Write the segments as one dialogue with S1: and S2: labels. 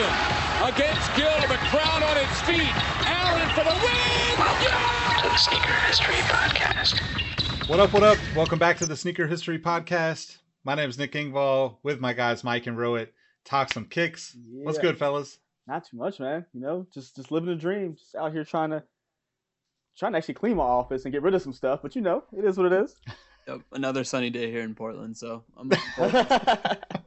S1: Iverson against Gill. The crowd on its feet. Allen for the win.
S2: Welcome to the Sneaker History Podcast.
S3: What up, what up? Welcome back to the Sneaker History Podcast. My name is Nick Engvall with my guys Mike and Rowett. Talk some kicks. What's good, fellas?
S4: Not too much, man. You know, just just living a dream. Just out here trying to trying to actually clean my office and get rid of some stuff. But you know, it is what it is.
S5: Yep, another sunny day here in Portland, so I'm looking forward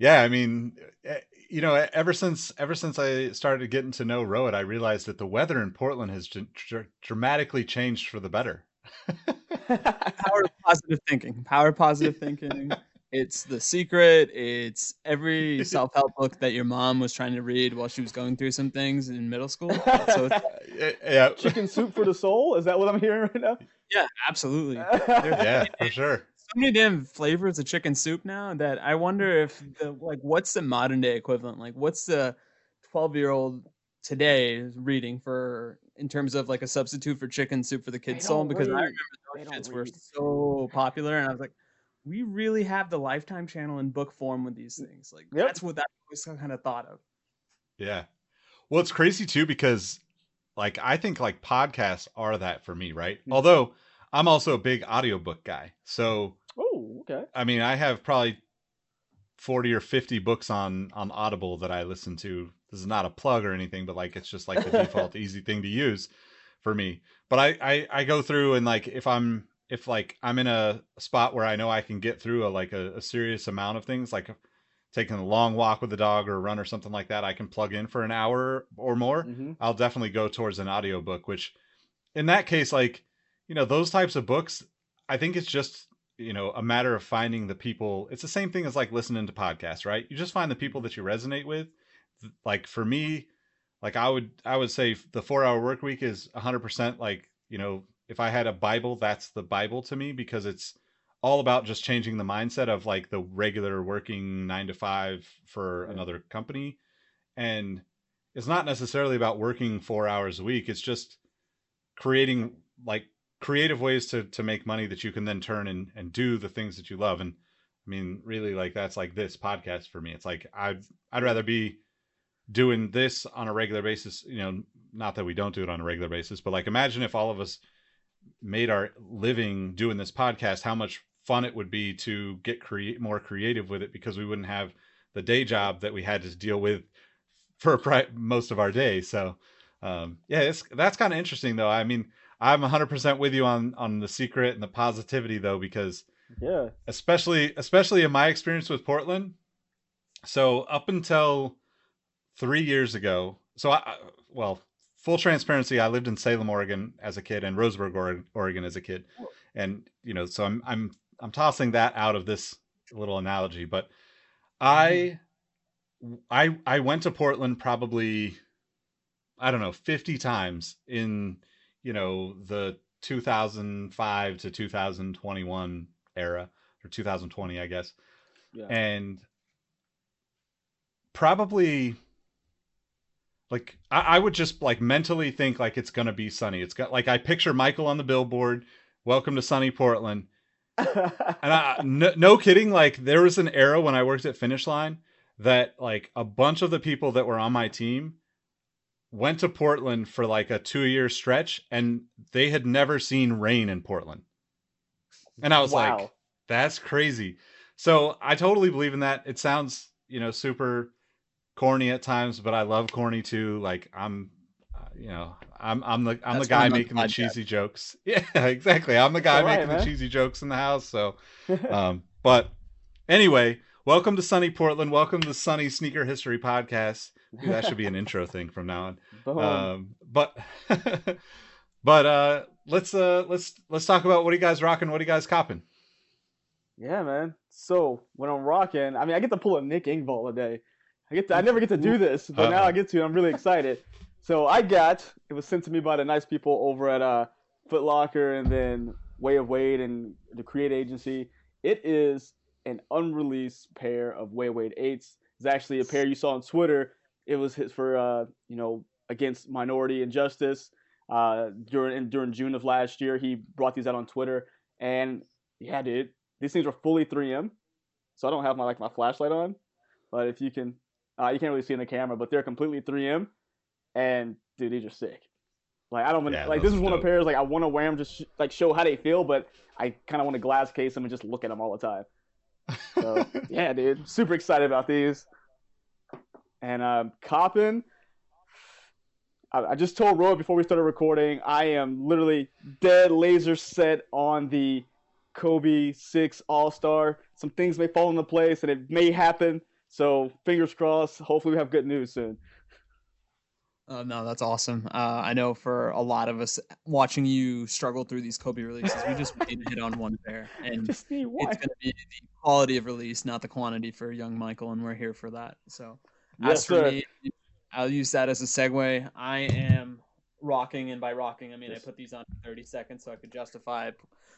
S3: Yeah, I mean, eh, you know, ever since ever since I started getting to know Rowett, I realized that the weather in Portland has dr- dr- dramatically changed for the better.
S5: power of positive thinking. Power of positive thinking. It's the secret. It's every self help book that your mom was trying to read while she was going through some things in middle school. So it's,
S3: yeah,
S4: Chicken soup for the soul. Is that what I'm hearing right now?
S5: yeah, absolutely.
S3: yeah, for sure.
S5: So many damn flavors of chicken soup now that I wonder if the like what's the modern day equivalent? Like what's the twelve year old today reading for in terms of like a substitute for chicken soup for the kids' soul?
S4: don't
S5: Because I remember
S4: They
S5: those
S4: don't
S5: were so popular, and I was like, we really have the Lifetime channel in book form with these things. Like
S4: Yep.
S5: that's what that was kind of thought of.
S3: Yeah. Well, it's crazy too because like I think like podcasts are that for me, right?
S4: Mhm.
S3: Although I'm also a big audiobook guy. So,
S4: oh, okay.
S3: I mean, I have probably 40 or 50 books on on Audible that I listen to. This is not a plug or anything, but like it's just like the default easy thing to use for me. But I, I I go through and like if I'm if like I'm in a spot where I know I can get through a like a, a serious amount of things, like taking a long walk with the dog or a run or something like that, I can plug in for an hour or more.
S4: hmm
S3: I'll definitely go towards an audiobook, which in that case, like, you know, those types of books, I think it's just, you know, a matter of finding the people. It's the same thing as like listening to podcasts, right? You just find the people that you resonate with. Like for me, like I would I would say the 4-hour work week is 100% like, you know, if I had a bible, that's the bible to me because it's all about just changing the mindset of like the regular working 9 to 5 for
S4: Yeah.
S3: another company and it's not necessarily about working 4 hours a week. It's just creating like creative ways to to make money that you can then turn and and do the things that you love. And i mean really like that's like this podcast for me. It's like i'd i'd rather be doing this on a regular basis you know not that we don't do it on a regular basis but like imagine if all of us made our living doing this podcast how much fun it would be to get create more creative with it because we wouldn't have the day job that we had to deal with for most of our day. So um yeah it's that's kind of interesting though. I mean i'm 100% with you on on the secret and the positivity though because
S4: Yeah.
S3: especially especially in my experience with portland so up until three years ago so i I- well full transparency i lived in salem oregon as a kid and roseburg oregon as a kid and you know so i'm i'm i'm tossing that out of this little analogy but i i i went to portland probably i don't know 50 times in you know the 2005 to 2021 era or 2020 i guess.
S4: Yeah.
S3: and probably like I, I would just like mentally think like it's gonna be sunny. It's got like i picture michael on the billboard welcome to sunny portland. And I, no, no kidding like there was an era when i worked at finish line that like a bunch of the people that were on my team went to portland for like a two year stretch and they had never seen rain in portland and i was like that's crazy so i totally believe in that it sounds you know, super corny at times, but I love corny too. Like I'm, uh, you know, I'm I'm the I'm
S5: That's
S3: the guy
S5: I'm on the
S3: making the cheesy jokes. Yeah, exactly. I'm the guy
S4: All right,
S3: making the cheesy jokes in the house. So, um, but anyway, welcome to sunny Portland. Welcome to Sunny Sneaker History Podcast. That should be an intro thing from now on. Um, but but uh, let's uh let's let's talk about what are you guys rocking? What are you guys copping?
S4: Yeah, man. So when I'm rocking, I mean, I get to pull a Nick Engvall today. I get to, I never get to do this, but now
S3: Uh-oh.
S4: I get to. I'm really excited. So I got it was sent to me by the nice people over at uh, Foot Locker and then Way of Wade and the Create Agency. It is an unreleased pair of Way of Wade eights. It's actually a pair you saw on Twitter. It was his for uh, you know against minority injustice. Uh, during during June of last year, he brought these out on Twitter, and yeah, dude, these things are fully 3M, so I don't have my like my flashlight on, but if you can, uh, you can't really see in the camera, but they're completely 3M, and dude, these are sick. Like I don't
S3: Yeah,
S4: like this is
S3: are
S4: one of
S3: dope.
S4: pairs like I want to wear them just sh- like show how they feel, but I kind of want to glass case them and just look at them all the time. So yeah, dude, super excited about these. And um, Coppin, I, I just told Roy before we started recording, I am literally dead laser set on the Kobe Six All Star. Some things may fall into place, and it may happen. So fingers crossed. Hopefully, we have good news soon.
S5: Oh no, that's awesome. Uh, I know for a lot of us watching you struggle through these Kobe releases, we just to hit on one pair, and it's going to be the quality of release, not the quantity for young Michael, and we're here for that. So,
S4: Yes,
S5: as for
S4: sir.
S5: me, I'll use that as a segue. I am rocking, and by rocking, I mean
S4: Yes.
S5: I put these on 30 seconds so I could justify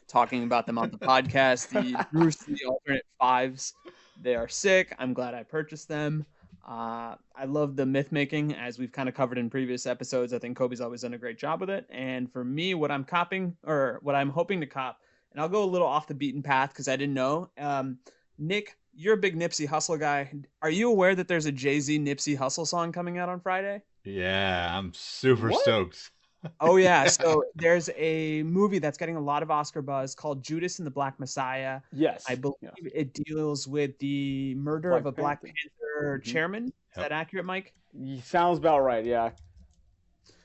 S5: talking about them on the podcast. The Bruce the alternate fives, they are sick. I'm glad I purchased them. Uh, I love the myth making, as we've kind of covered in previous episodes. I think Kobe's always done a great job with it. And for me, what I'm copping or what I'm hoping to cop, and I'll go a little off the beaten path because I didn't know. Um, Nick, you're a big Nipsey Hussle guy. Are you aware that there's a Jay Z Nipsey Hussle song coming out on Friday?
S3: Yeah, I'm super
S4: What?
S3: stoked.
S5: Oh yeah, so there's a movie that's getting a lot of Oscar buzz called Judas and the Black Messiah.
S4: Yes,
S5: I believe
S4: Yeah.
S5: it deals with the murder
S4: Black
S5: of a Black
S4: Panther.
S5: Panther
S4: Mhm.
S5: chairman. Is
S3: Yep.
S5: that accurate, Mike?
S4: sounds about right. Yeah.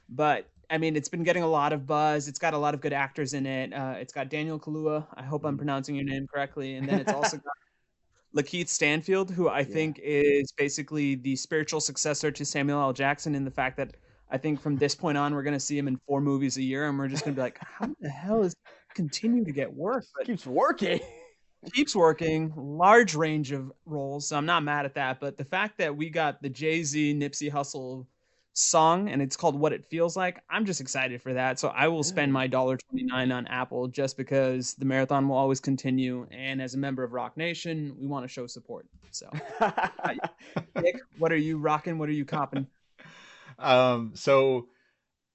S5: But I mean, it's been getting a lot of buzz. It's got a lot of good actors in it. Uh, it's got Daniel Kaluuya. I hope I'm pronouncing your name correctly. And then it's also got LaKeith Stanfield, who I think is basically the spiritual successor to Samuel L. Jackson in the fact that I think from this point on, we're going to see him in four movies a year. And we're just going to be like, how the hell is continue to get work? But
S4: Keeps working.
S5: keeps working, large range of roles. So I'm not mad at that. But the fact that we got the Jay Z Nipsey Hussle song and it's called What It Feels Like, I'm just excited for that. So I will spend my $1.29 on Apple just because the marathon will always continue. And as a member of Roc Nation, we want to show support. So, Nick, what are you rocking? What are you copping?
S3: Um, so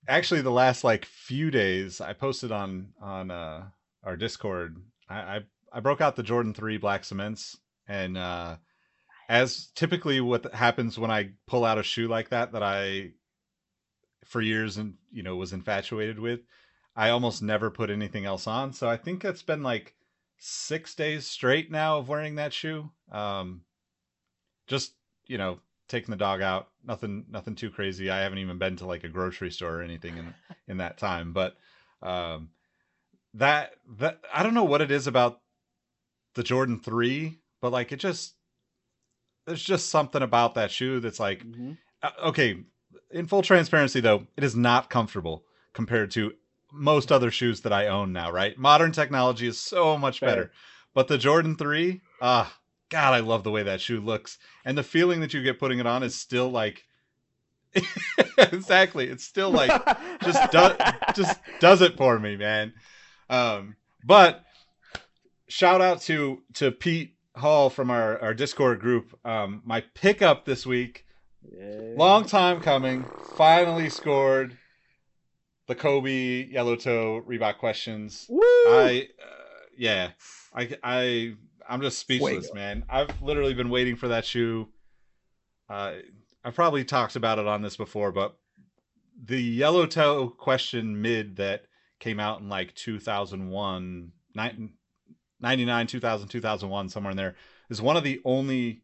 S3: actually, the last like few days, I posted on on uh, our Discord. I, I I broke out the Jordan Three Black Cements, and uh, as typically what happens when I pull out a shoe like that that I for years and you know was infatuated with, I almost never put anything else on. So I think it's been like six days straight now of wearing that shoe. Um, just you know taking the dog out nothing nothing too crazy i haven't even been to like a grocery store or anything in in that time but um that that i don't know what it is about the jordan 3 but like it just there's just something about that shoe that's like
S4: Mhm.
S3: uh, okay in full transparency though it is not comfortable compared to most other shoes that i own now right? Modern technology is so much
S4: Fair.
S3: better. But the jordan 3 ah god i love the way that shoe looks. And the feeling that you get putting it on is still like exactly. It's still like just does just does it for me man. Um but shout out to to pete hall from our our discord group. Um my pickup this week
S4: Yeah.
S3: long time coming finally scored the kobe yellow toe reebok questions.
S4: Woo!
S3: i uh, yeah i i i'm just speechless man. I've literally been waiting for that shoe. Uh i've probably talked about it on this before but the yellow toe question mid that came out in like 2001 nine- 99 2000 2001 somewhere in there is one of the only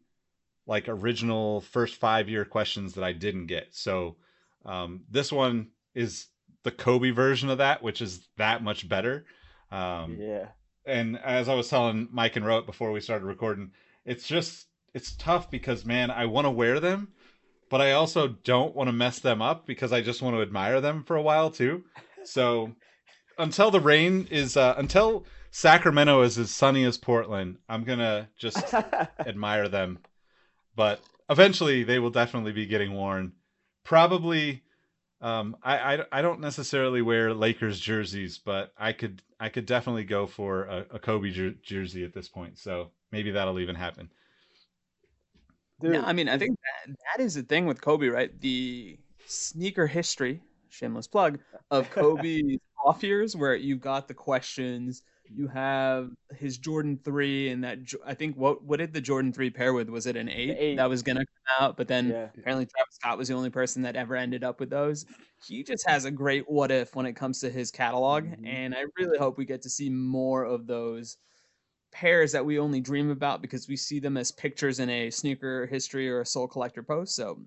S3: like original first five year questions that I didn't get. So um, this one is the Kobe version of that, which is that much better. Um,
S4: yeah.
S3: And as I was telling Mike and Rote before we started recording, it's just it's tough because man, I want to wear them, but I also don't want to mess them up because I just want to admire them for a while too. So until the rain is uh, until Sacramento is as sunny as Portland, I'm gonna just admire them. But eventually, they will definitely be getting worn. Probably, um, I, I I don't necessarily wear Lakers jerseys, but I could I could definitely go for a, a Kobe jer- jersey at this point. So maybe that'll even happen.
S4: Dude,
S5: No, I mean, I think that, that is the thing with Kobe, right? The sneaker history, shameless plug, of Kobe's off years, where you've got the questions, you have his Jordan three, and that I think what what did the Jordan three pair with? Was it an eight,
S4: eight.
S5: that was gonna come out? But then
S4: yeah.
S5: apparently Travis Scott was the only person that ever ended up with those. He just has a great what if when it comes to his catalog,
S4: Mhm.
S5: and I really hope we get to see more of those pairs that we only dream about because we see them as pictures in a sneaker history or a Sole Collector post. So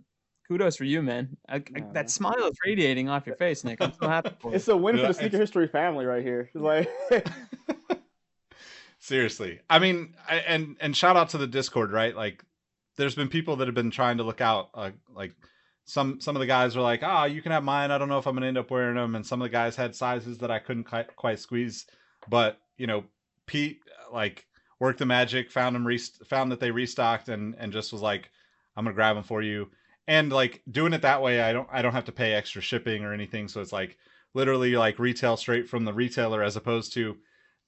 S5: kudos for you, man. I, I-
S4: Yeah, man.
S5: that smile is radiating off your face, Nick. I'm so happy for you.
S4: It's a win for the sneaker history family right here. It's like,
S3: Seriously, I mean, I, and and shout out to the Discord, right? Like, there's been people that have been trying to look out. Uh, like, some some of the guys were like, "Ah, you can have mine. I don't know if I'm gonna end up wearing them." And some of the guys had sizes that I couldn't quite, quite squeeze. But you know, Pete uh, like worked the magic, found them, rest- found that they restocked, and and just was like, "I'm gonna grab them for you." And like doing it that way, I don't I don't have to pay extra shipping or anything. So it's like literally like retail straight from the retailer, as opposed to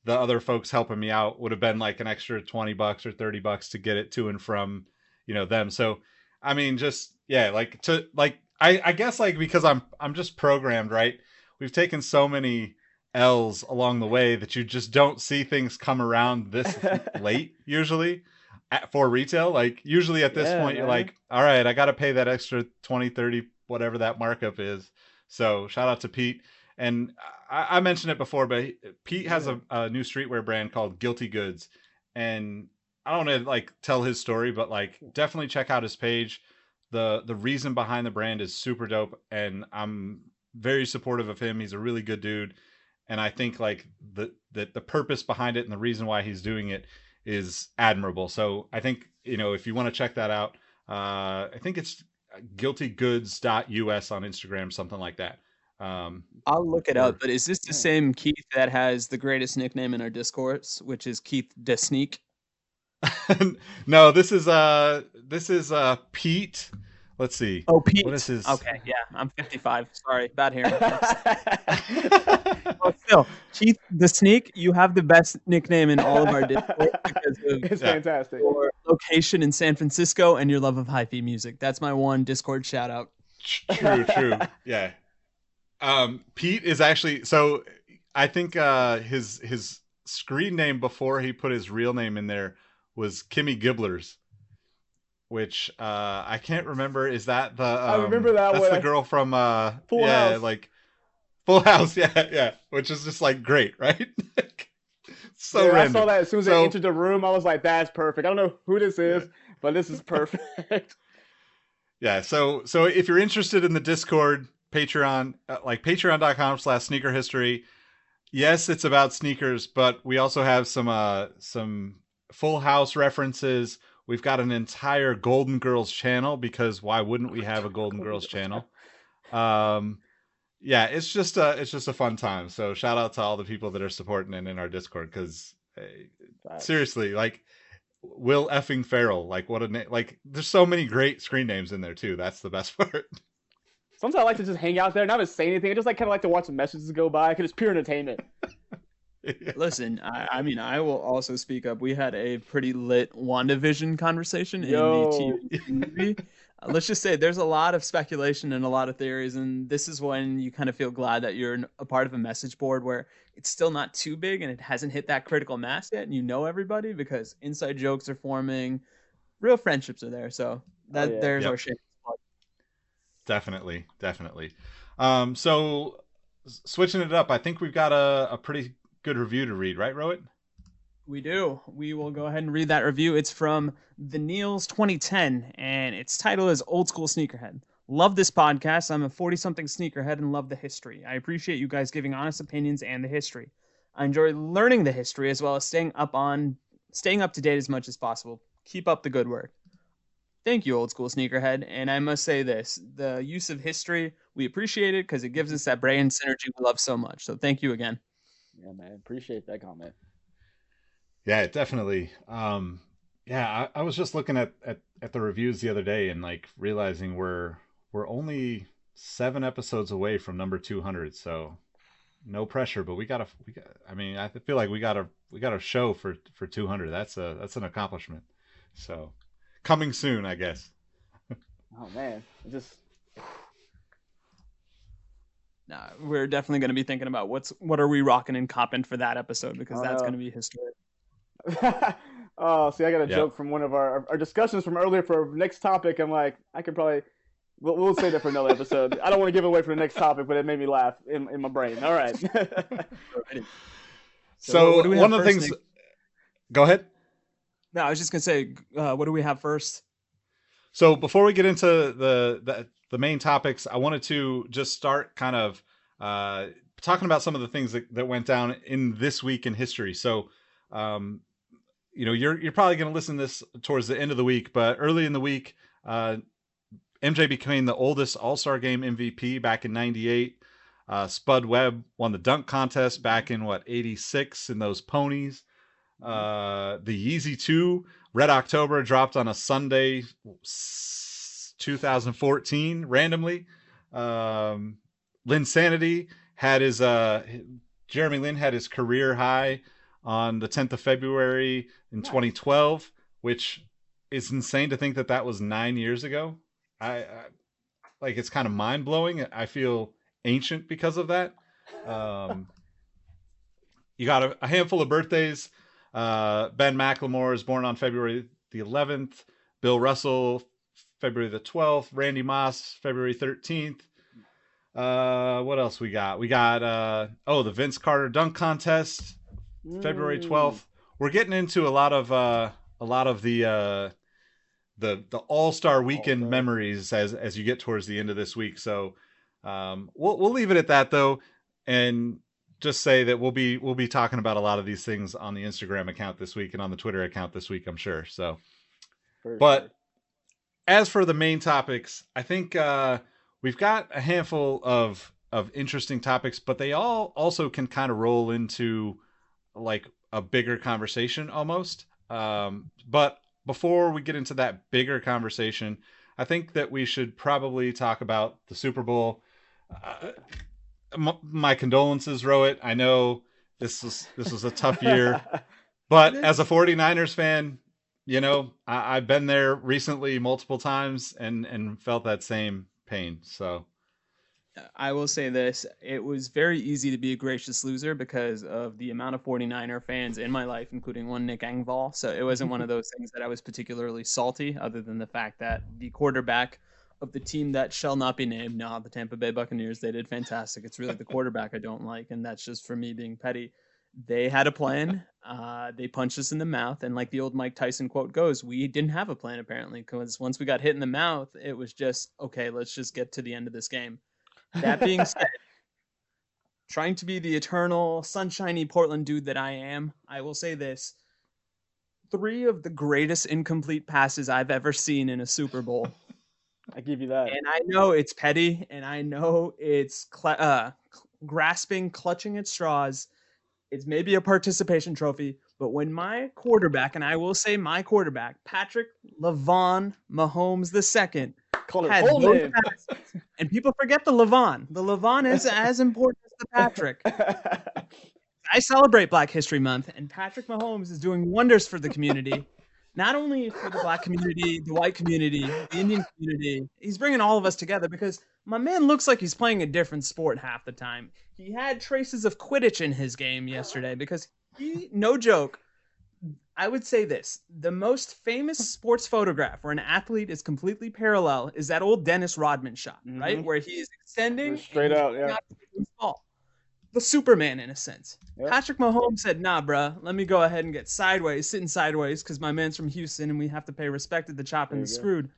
S3: the other folks helping me out would have been like an extra 20 bucks or 30 bucks to get it to and from you know them. So i mean just yeah like to like i i guess like because i'm i'm just programmed right? We've taken so many l's along the way that you just don't see things come around this late usually at, for retail like usually at this
S4: Yeah,
S3: point you're
S4: man.
S3: like all right i gotta pay that extra 20 30 whatever that markup is so shout out to pete and I, I mentioned it before, but Pete has a, a new streetwear brand called Guilty Goods, and I don't want to like tell his story, but like definitely check out his page. the The reason behind the brand is super dope, and I'm very supportive of him. He's a really good dude, and I think like the the the purpose behind it and the reason why he's doing it is admirable. So I think you know if you want to check that out, uh, I think it's guiltygoods.us on Instagram, something like that. Um,
S5: I'll look it
S3: Or-
S5: up. But is this the
S4: Yeah.
S5: same Keith that has the greatest nickname in our discourse, which is Keith DeSneak?
S3: no, this is uh this is uh Pete. Let's see.
S5: Oh, Pete.
S3: What is his-
S5: Okay, yeah, I'm 55. Sorry, bad hearing. Oh, still, Keith the Sneak, you have the best nickname in all of our Discord because of
S4: it's
S3: Yeah.
S4: fantastic.
S5: your location in San Francisco and your love of hyphy music. That's my one Discord shout out.
S3: true, true. Yeah. Um Pete is actually so I think uh his his screen name before he put his real name in there was Kimmy Gibblers. Which uh I can't remember. Is that the um,
S4: remember that
S3: That's the girl from uh
S4: Full
S3: yeah,
S4: House.
S3: like Full House, yeah, yeah. Which is just like great, right? so
S4: Dude, I saw that as soon as
S3: So-
S4: they entered the room. I was like, "That's perfect." I don't know who this is, but this is perfect.
S3: yeah so so if you're interested in the discord patreon uh, like patreon.com slash sneaker history yes it's about sneakers but we also have some uh some full house references we've got an entire golden girls channel because why wouldn't we have a golden girls channel. um yeah it's just a it's just a fun time. So shout out to all the people that are supporting it in our discord because seriously like will effing farrell like what a name like there's so many great screen names in there too. That's the best part.
S4: Sometimes I like to just hang out there, not even say anything. I just like kind of like to watch the messages go by. Because it's pure entertainment.
S5: Listen, I, I mean, I will also speak up. We had a pretty lit WandaVision conversation
S4: Yo.
S5: in the TV movie. Uh, let's just say there's a lot of speculation and a lot of theories, and this is when you kind of feel glad that you're a part of a message board where it's still not too big and it hasn't hit that critical mass yet, and you know everybody because inside jokes are forming, real friendships are there. So that
S4: yeah.
S5: there's
S3: Yep.
S5: our shit.
S3: definitely definitely um so switching it up i think we've got a, a pretty good review to read right rohit
S5: We do. We will go ahead and read that review. It's from the Neils 2010, and its title is Old School Sneakerhead. Love this podcast. I'm a 40 something sneakerhead and love the history. I appreciate you guys giving honest opinions and the history. I enjoy learning the history as well as staying up on staying up to date as much as possible. Keep up the good work. Thank you, old school sneakerhead. And I must say this the use of history, we appreciate it because it gives us that brain synergy we love so much. So thank you again.
S4: Yeah, man. Appreciate that comment.
S3: Yeah, definitely. Um, yeah, I, I was just looking at, at at the reviews the other day and like realizing we're we're only seven episodes away from number 200 so no pressure but we gotta we got i mean i feel like we gotta we got a show for for 200 that's a that's an accomplishment so coming soon i guess
S4: Oh man, just
S5: Nah, we're definitely going to be thinking about what's what are we rocking and copping for that episode because that's
S4: no.
S5: going to be historic.
S4: oh, see, I got a
S3: Yeah.
S4: joke from one of our our discussions from earlier for next topic. I'm like, I could probably. We'll, we'll say that for another episode. I don't want to give away for the next topic, but it made me laugh in, in my brain. All right.
S3: so,
S5: what do we have
S3: one of the things
S5: Nick?
S3: go ahead
S5: No, I was just going to say, uh, what do we have first?
S3: So before we get into the the, the main topics, I wanted to just start kind of uh, talking about some of the things that, that went down in this week in history. So, um, you know, you're you're probably going to listen to this towards the end of the week, but early in the week, uh, MJ became the oldest All Star Game MVP back in '98. Uh, Spud Webb won the dunk contest back in what '86 in those ponies. Uh, the Yeezy 2 Red October dropped on a Sunday, 2014, randomly. Um, Linsanity had his, uh, Jeremy Lin had his career high on the 10th of February in 2012, which is insane to think that that was nine years ago. I, I like it's kind of mind blowing. I feel ancient because of that. Um, you got a, a handful of birthdays. Uh, ben McLemore is born on February the 11th. Bill Russell, February the 12th. Randy Moss, February 13th. Uh, what else we got? We got uh oh the Vince Carter dunk contest, February
S4: Mm.
S3: 12th. We're getting into a lot of uh a lot of the uh the the All-Star weekend
S4: All-Star.
S3: memories as as you get towards the end of this week. So um we'll we'll leave it at that though and just say that we'll be we'll be talking about a lot of these things on the Instagram account this week and on the Twitter account this week, I'm sure. So but. As for the main topics, I think uh, we've got a handful of of interesting topics, but they all also can kind of roll into like a bigger conversation almost. Um, but before we get into that bigger conversation, I think that we should probably talk about the Super Bowl. Uh, m- my condolences, Rowett. I know this was this was a tough year. But as a 49ers fan, you know, I, I've been there recently multiple times and and felt that same pain. So
S5: I will say this. It was very easy to be a gracious loser because of the amount of 49er fans in my life, including one Nick Engvall. So it wasn't one of those things that I was particularly salty, other than the fact that the quarterback of the team that shall not be named, no, the Tampa Bay Buccaneers, they did fantastic. It's really the quarterback I don't like, and that's just for me being petty. They had a plan. Uh, they punched us in the mouth, and like the old Mike Tyson quote goes, we didn't have a plan apparently because once we got hit in the mouth, it was just okay. Let's just get to the end of this game. That being said, trying to be the eternal sunshiny Portland dude that I am, I will say this. Three of the greatest incomplete passes I've ever seen in a Super Bowl.
S4: I give you that.
S5: And I know it's petty, and I know it's cl- uh, grasping, clutching at straws. It's maybe a participation trophy, but when my quarterback, and I will say my quarterback, Patrick Levon Mahomes II,
S4: Call
S5: had passes, and people forget the Levon. The Levon is as important as the Patrick. I celebrate Black History Month, and Patrick Mahomes is doing wonders for the community. Not only for the black community, the white community, the Indian community, he's bringing all of us together because my man looks like he's playing a different sport half the time. He had traces of Quidditch in his game yesterday because he, no joke, I would say this the most famous sports photograph where an athlete is completely parallel is that old Dennis Rodman shot, right?
S4: Mhm.
S5: Where he is extending
S4: Straight out, yeah.
S5: not the ball. the Superman in a sense.
S4: Yep.
S5: Patrick Mahomes said, "Nah, bruh, let me go ahead and get sideways, sitting sideways, because my man's from Houston and we have to pay respect to the chop and the
S4: go.
S5: screwed."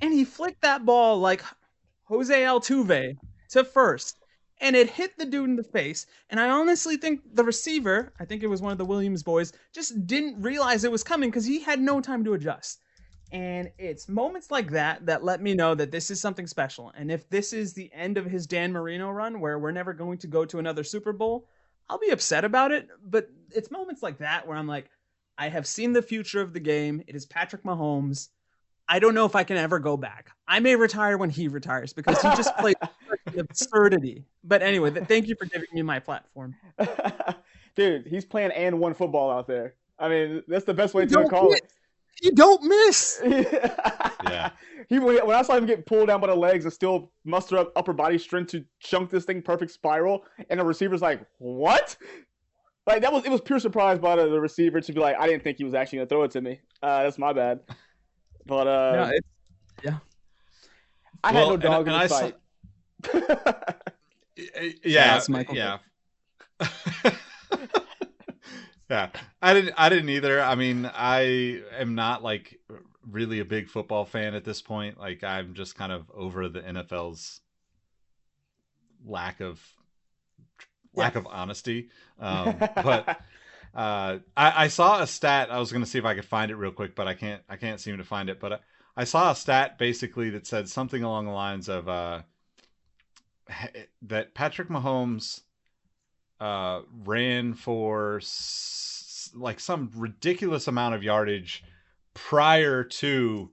S5: And he flicked that ball like Jose Altuve to first, and it hit the dude in the face. And I honestly think the receiver, I think it was one of the Williams boys, just didn't realize it was coming because he had no time to adjust. And it's moments like that that let me know that this is something special. And if this is the end of his Dan Marino run, where we're never going to go to another Super Bowl, I'll be upset about it. But it's moments like that where I'm like, I have seen the future of the game. It is Patrick Mahomes. I don't know if I can ever go back. I may retire when he retires because he just played an absurdity. But anyway, th- thank you for giving me my platform.
S4: Dude, he's playing and one football out there. I mean, that's the best way
S5: You
S4: to call
S5: miss. You don't miss.
S3: Yeah.
S4: He when I saw him get pulled down by the legs and still muster up upper body strength to chunk this thing perfect spiral, and the receiver's like, "What?" Like that was it was pure surprise by the, the receiver to be like, "I didn't think he was actually gonna throw it to me." Uh, that's my bad. But uh,
S5: No, it's,
S4: I
S3: Well,
S4: had
S3: and-
S4: no dog
S3: and
S4: in
S3: I
S4: the
S3: saw-
S4: fight.
S3: yeah,
S5: it's Michael
S3: yeah. yeah, I didn't. I didn't either. I mean, I am not like really a big football fan at this point. Like, I'm just kind of over the NFL's lack of lack of honesty. Um, but uh, I, I saw a stat. I was going to see if I could find it real quick, but I can't. I can't seem to find it. But I, I saw a stat basically that said something along the lines of uh, that Patrick Mahomes uh, ran for s- like some ridiculous amount of yardage prior to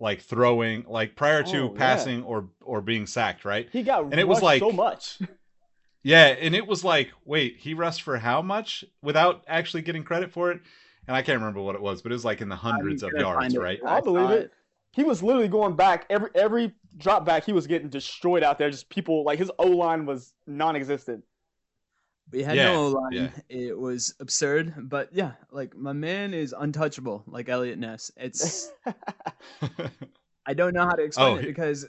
S3: like throwing, like prior to
S4: Oh, yeah.
S3: passing or or being sacked, right?
S4: he got
S3: And it was like-
S4: so much.
S3: Yeah, and it was like, wait, he rushed for how much without actually getting credit for it? And I can't remember what it was, but it was like in the hundreds of yards, right?
S4: I
S5: I
S4: believe
S5: saw
S4: it.
S5: it.
S4: He was literally going back every every drop back. He was getting destroyed out there. Just people like his O line was non-existent.
S5: We had
S3: Yeah,
S5: no line.
S3: yeah.
S5: It was absurd, but yeah, like my man is untouchable, like Eliot Ness. It's I don't know how to explain
S3: Oh,
S5: it
S3: he-
S5: because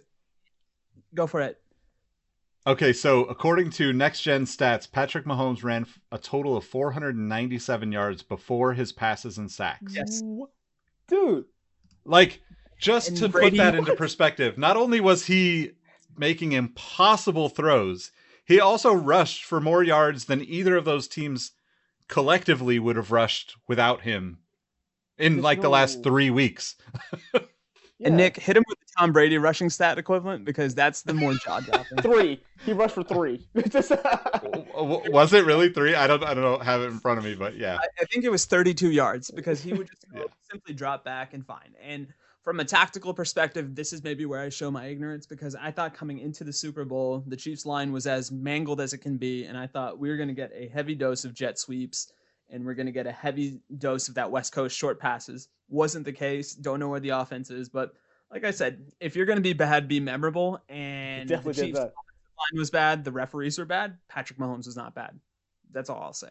S5: go for it.
S3: Okay, so according to Next Gen Stats, Patrick Mahomes ran a total of 497 yards before his passes and sacks.
S5: Yes.
S4: Dude,
S3: Like, just
S5: And
S3: to
S5: Brady-
S3: put that into perspective, not only was he making impossible throws, he also rushed for more yards than either of those teams collectively would have rushed without him in
S4: There's
S3: like the last three weeks.
S5: And. Nick hit him with the Tom Brady rushing stat equivalent because that's the more jaw dropping.
S4: three. He rushed for three. Just-
S3: W- w- was it really three? I don't. I don't have it in front of me, but yeah.
S5: I, I think it was 32 yards because he would just
S3: Yeah.
S5: simply drop back and find. And from a tactical perspective, this is maybe where I show my ignorance because I thought coming into the Super Bowl, the Chiefs line was as mangled as it can be. And I thought we were going to get a heavy dose of jet sweeps and we're going to get a heavy dose of that West Coast short passes. Wasn't the case. Don't know where the offense is. But like I said, if you're going to be bad, be memorable. And the
S4: definitely did
S5: Chiefs
S4: that.
S5: line was bad. The referees were bad. Patrick Mahomes was not bad. That's all I'll say.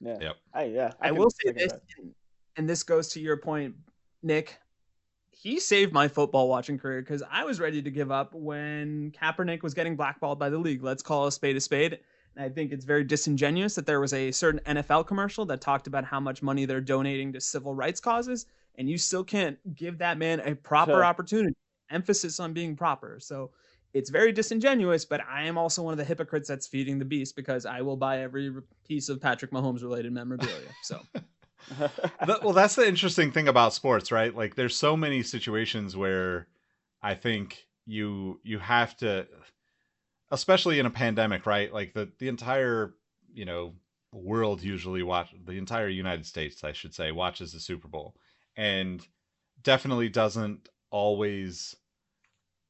S4: Yeah.
S3: Yep.
S4: I, yeah.
S5: I,
S4: can
S5: will say this, and, and this goes to your point, Nick. He saved my football watching career because I was ready to give up when Kaepernick was getting blackballed by the league. Let's call a spade a spade. I think it's very disingenuous that there was a certain NFL commercial that talked about how much money they're donating to civil rights causes, and you still can't give that man a proper
S4: Sure.
S5: opportunity. Emphasis on being proper. So it's very disingenuous, but I am also one of the hypocrites that's feeding the beast because I will buy every piece of Patrick Mahomes related memorabilia. So.
S3: Well, that's the interesting thing about sports, right? Like, there's so many situations where I think you you have to, especially in a pandemic, right? Like the the entire you know world usually watch the entire United States, I should say, watches the Super Bowl, and definitely doesn't always,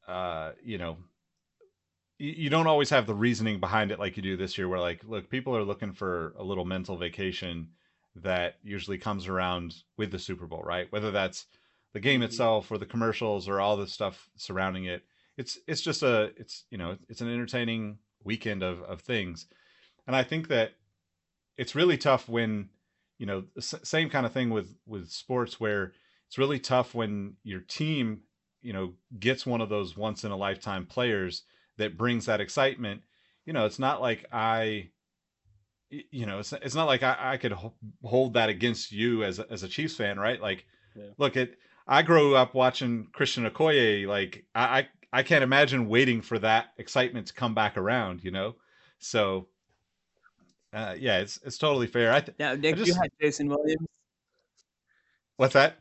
S3: uh, you know. You you don't always have the reasoning behind it like you do this year, where like, look, people are looking for a little mental vacation that usually comes around with the Super Bowl, right? Whether that's the game itself or the commercials or all the stuff surrounding it. It's it's just a it's you know it's an entertaining weekend of of things, and I think that it's really tough when you know the same kind of thing with with sports where it's really tough when your team you know gets one of those once in a lifetime players that brings that excitement you know, it's not like I, you know, it's it's not like I, I could hold that against you as a, as a Chiefs fan, right? Like, yeah. look at I grew up watching Christian Okoye. Like, I, I can't imagine waiting for that excitement to come back around, you know. So, uh, yeah, it's it's totally fair. I th-
S5: yeah, Nick,
S3: I just,
S5: you had Jason Williams.
S3: What's that?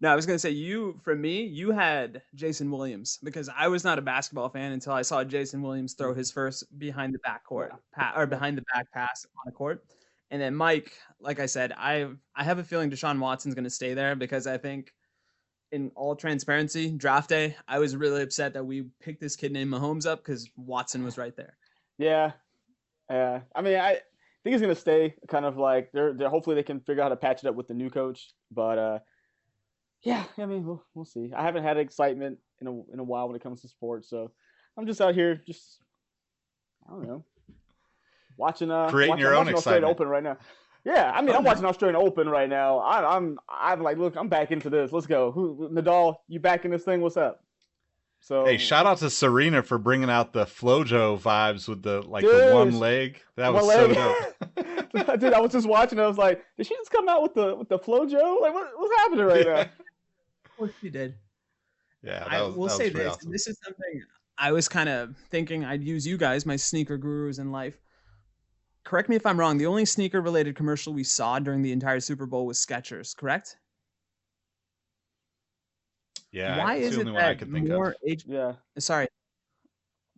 S5: No, I was gonna say you for me, you had Jason Williams because I was not a basketball fan until I saw Jason Williams throw his first behind the back court pa- or behind the back pass on a court. And then Mike, like I said, I I have a feeling Deshaun Watson's gonna stay there because I think in all transparency, draft day, I was really upset that we picked this kid named Mahomes up because Watson was right there.
S4: Yeah. Yeah. I mean I think he's gonna stay kind of like they're they're hopefully they can figure out how to patch it up with the new coach. But uh yeah, I mean, we'll, we'll see. I haven't had excitement in a in a while when it comes to sports, so I'm just out here, just I don't know, watching uh,
S3: creating
S4: watching,
S3: your
S4: I'm
S3: own
S4: watching
S3: excitement.
S4: Open right now. Yeah, I mean, I'm watching Australian Open right now. I, I'm I'm like, look, I'm back into this. Let's go. Who Nadal? You back in this thing? What's up? So
S3: hey, shout out to Serena for bringing out the FloJo vibes with the like dude, the one leg. That was leg. so
S4: dope. dude, I was just watching. I was like, did she just come out with the with the FloJo? Like, what, what's happening right yeah. now?
S5: course you did.
S3: Yeah,
S5: I
S3: was,
S5: will say this.
S3: Awesome.
S5: This is something I was kind of thinking I'd use you guys, my sneaker gurus in life. Correct me if I'm wrong. The only sneaker related commercial we saw during the entire Super Bowl was Skechers, correct?
S3: Yeah.
S5: Why isn't that more?
S4: H- yeah.
S5: Sorry.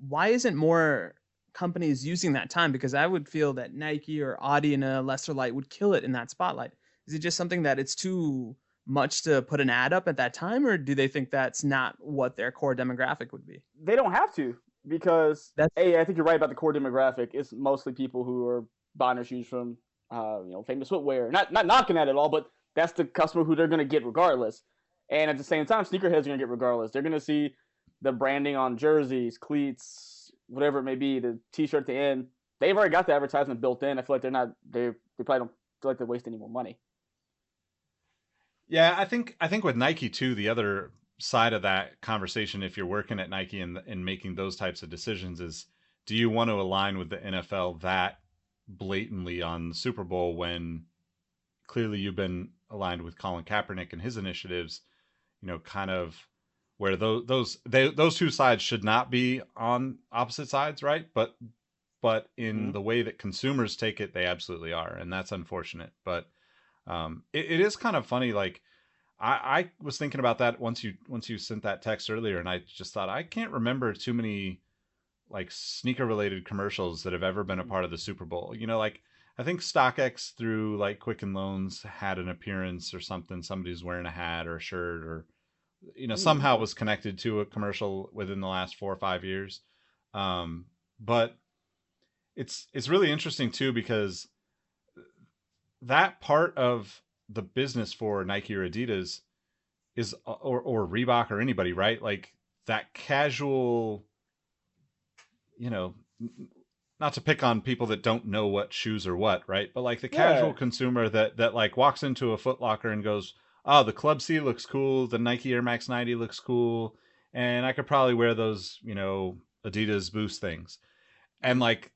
S5: Why isn't more companies using that time? Because I would feel that Nike or Audi in a lesser light would kill it in that spotlight. Is it just something that it's too much to put an ad up at that time, or do they think that's not what their core demographic would be?
S4: They don't have to because
S5: that's
S4: hey, I think you're right about the core demographic. It's mostly people who are buying their shoes from uh, you know famous footwear. Not not knocking at it all, but that's the customer who they're going to get regardless. And at the same time, sneakerheads are going to get regardless. They're going to see the branding on jerseys, cleats, whatever it may be, the T-shirt at the end. They've already got the advertisement built in. I feel like they're not. They they probably don't feel like they waste any more money.
S3: Yeah, I think I think with Nike too, the other side of that conversation, if you're working at Nike and and making those types of decisions, is do you want to align with the NFL that blatantly on the Super Bowl when clearly you've been aligned with Colin Kaepernick and his initiatives, you know, kind of where those those they, those two sides should not be on opposite sides, right? But but in mm-hmm. the way that consumers take it, they absolutely are, and that's unfortunate. But um, it, it is kind of funny. Like I, I was thinking about that once you once you sent that text earlier, and I just thought I can't remember too many like sneaker related commercials that have ever been a part of the Super Bowl. You know, like I think StockX through like Quicken Loans had an appearance or something. Somebody's wearing a hat or a shirt or you know somehow was connected to a commercial within the last four or five years. Um, but it's it's really interesting too because that part of the business for Nike or Adidas is or or Reebok or anybody, right? Like that casual you know, not to pick on people that don't know what shoes are what, right? But like the casual yeah. consumer that that like walks into a Foot Locker and goes, "Oh, the Club C looks cool, the Nike Air Max 90 looks cool, and I could probably wear those, you know, Adidas Boost things." And like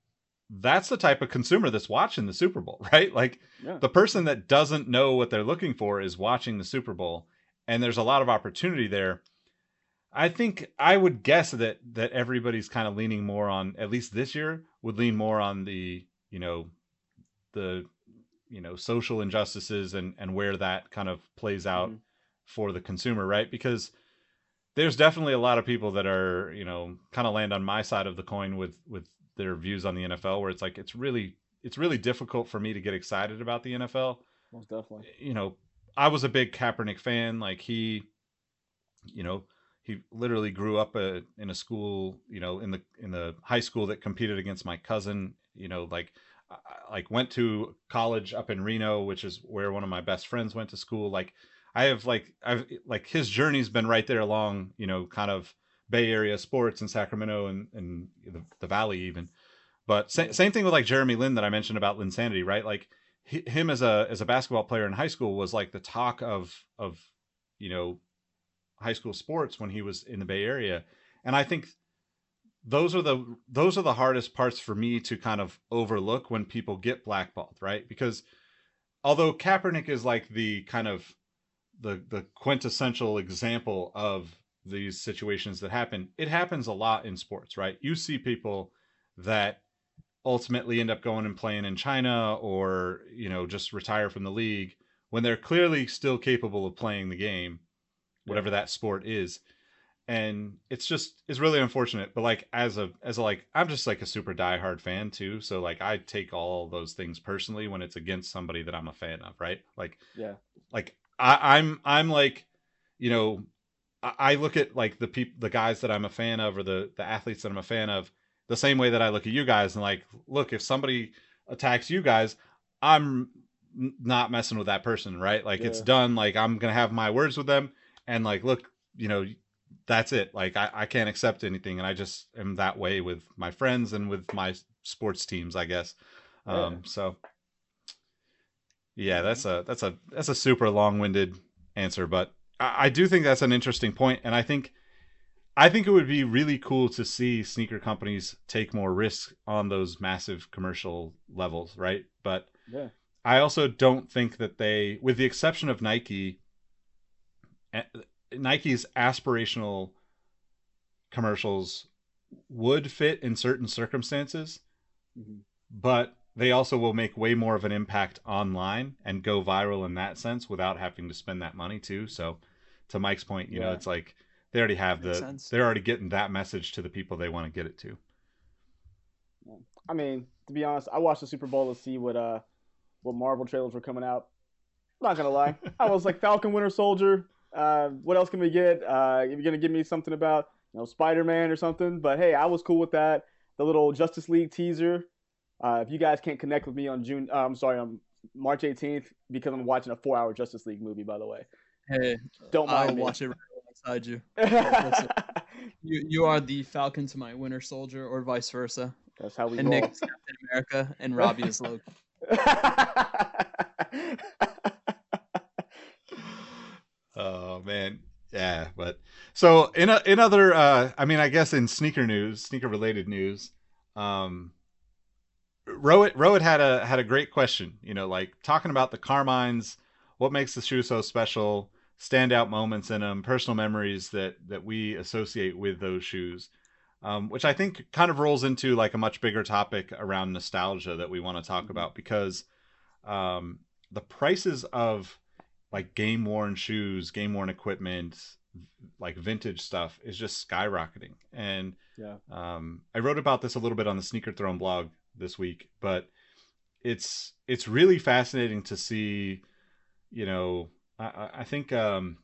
S3: that's the type of consumer that's watching the Super Bowl, right? Like yeah. the person that doesn't know what they're looking for is watching the Super Bowl, and there's a lot of opportunity there. I think I would guess that that everybody's kind of leaning more on at least this year would lean more on the you know the you know social injustices and and where that kind of plays out mm-hmm. for the consumer, right? Because there's definitely a lot of people that are you know kind of land on my side of the coin with with their views on the NFL, where it's like it's really it's really difficult for me to get excited about the NFL.
S4: Most definitely.
S3: You know, I was a big Kaepernick fan. Like he, you know, he literally grew up a, uh, in a school, you know, in the in the high school that competed against my cousin. You know, like like went to college up in Reno, which is where one of my best friends went to school. Like I have like I've like his journey's been right there along, you know, kind of Bay Area sports in Sacramento and, and the, the Valley even. But sa- same thing with like Jeremy Lin that I mentioned about Linsanity, right? Like he, him as a as a basketball player in high school was like the talk of of you know high school sports when he was in the Bay Area, and I think those are the those are the hardest parts for me to kind of overlook when people get blackballed, right? Because although Kaepernick is like the kind of the the quintessential example of these situations that happen, it happens a lot in sports, right? You see people that ultimately end up going and playing in China or, you know, just retire from the league when they're clearly still capable of playing the game, whatever that sport is. And it's just it's really unfortunate. But like as a as a like I'm just like a super diehard fan too. So like I take all those things personally when it's against somebody that I'm a fan of, right? Like
S4: Yeah.
S3: like I, I'm I'm like, you know, I, I look at like the people the guys that I'm a fan of or the the athletes that I'm a fan of the same way that I look at you guys and like, look, if somebody attacks you guys, I'm not messing with that person, right? Like it's done. Like I'm gonna have my words with them, and like, look, you know, that's it. Like I, I can't accept anything, and I just am that way with my friends and with my sports teams, I guess. Um, so yeah, that's a that's a that's a super long-winded answer, but I, I do think that's an interesting point, and I think I think it would be really cool to see sneaker companies take more risk on those massive commercial levels, right? But
S4: Yeah.
S3: I also don't think that they, with the exception of Nike, eh, Nike's aspirational commercials would fit in certain circumstances,
S4: Mhm.
S3: but they also will make way more of an impact online and go viral in that sense without having to spend that money too. So, to Mike's point, you know, it's like they already have
S5: Makes
S3: the,
S5: sense.
S3: they're already getting that message to the people they want to get it to.
S4: I mean, to be honest, I watched the Super Bowl to see what uh what Marvel trailers were coming out. I'm not gonna lie, I was like Falcon Winter Soldier. Uh, what else can we get? Uh, you're gonna give me something about you know Spider Man or something? But hey, I was cool with that. The little Justice League teaser. Uh, if you guys can't connect with me on June, uh, I'm sorry, on March 18th because I'm watching a four-hour Justice League movie. By the way,
S5: Hey,
S4: don't mind
S5: I'll
S4: mind me.
S5: watch it right alongside you. You you are the Falcon to my Winter Soldier, or vice versa.
S4: That's how we
S5: And
S4: roll.
S5: Nick is Captain America, and Robbie is Loki.
S3: Oh man, yeah. But so in a, in other, uh, I mean, I guess in sneaker news, sneaker related news, um, Rowett Rowett had a had a great question. You know, like talking about the Carmines, what makes the shoe so special, standout moments in them, personal memories that that we associate with those shoes. Um, which I think kind of rolls into like a much bigger topic around nostalgia that we want to talk about because um, the prices of like game worn shoes, game worn equipment, like vintage stuff is just skyrocketing. And
S4: Yeah.
S3: um, I wrote about this a little bit on the Sneaker Throne blog this week, but it's it's really fascinating to see. You know, I, I- think um,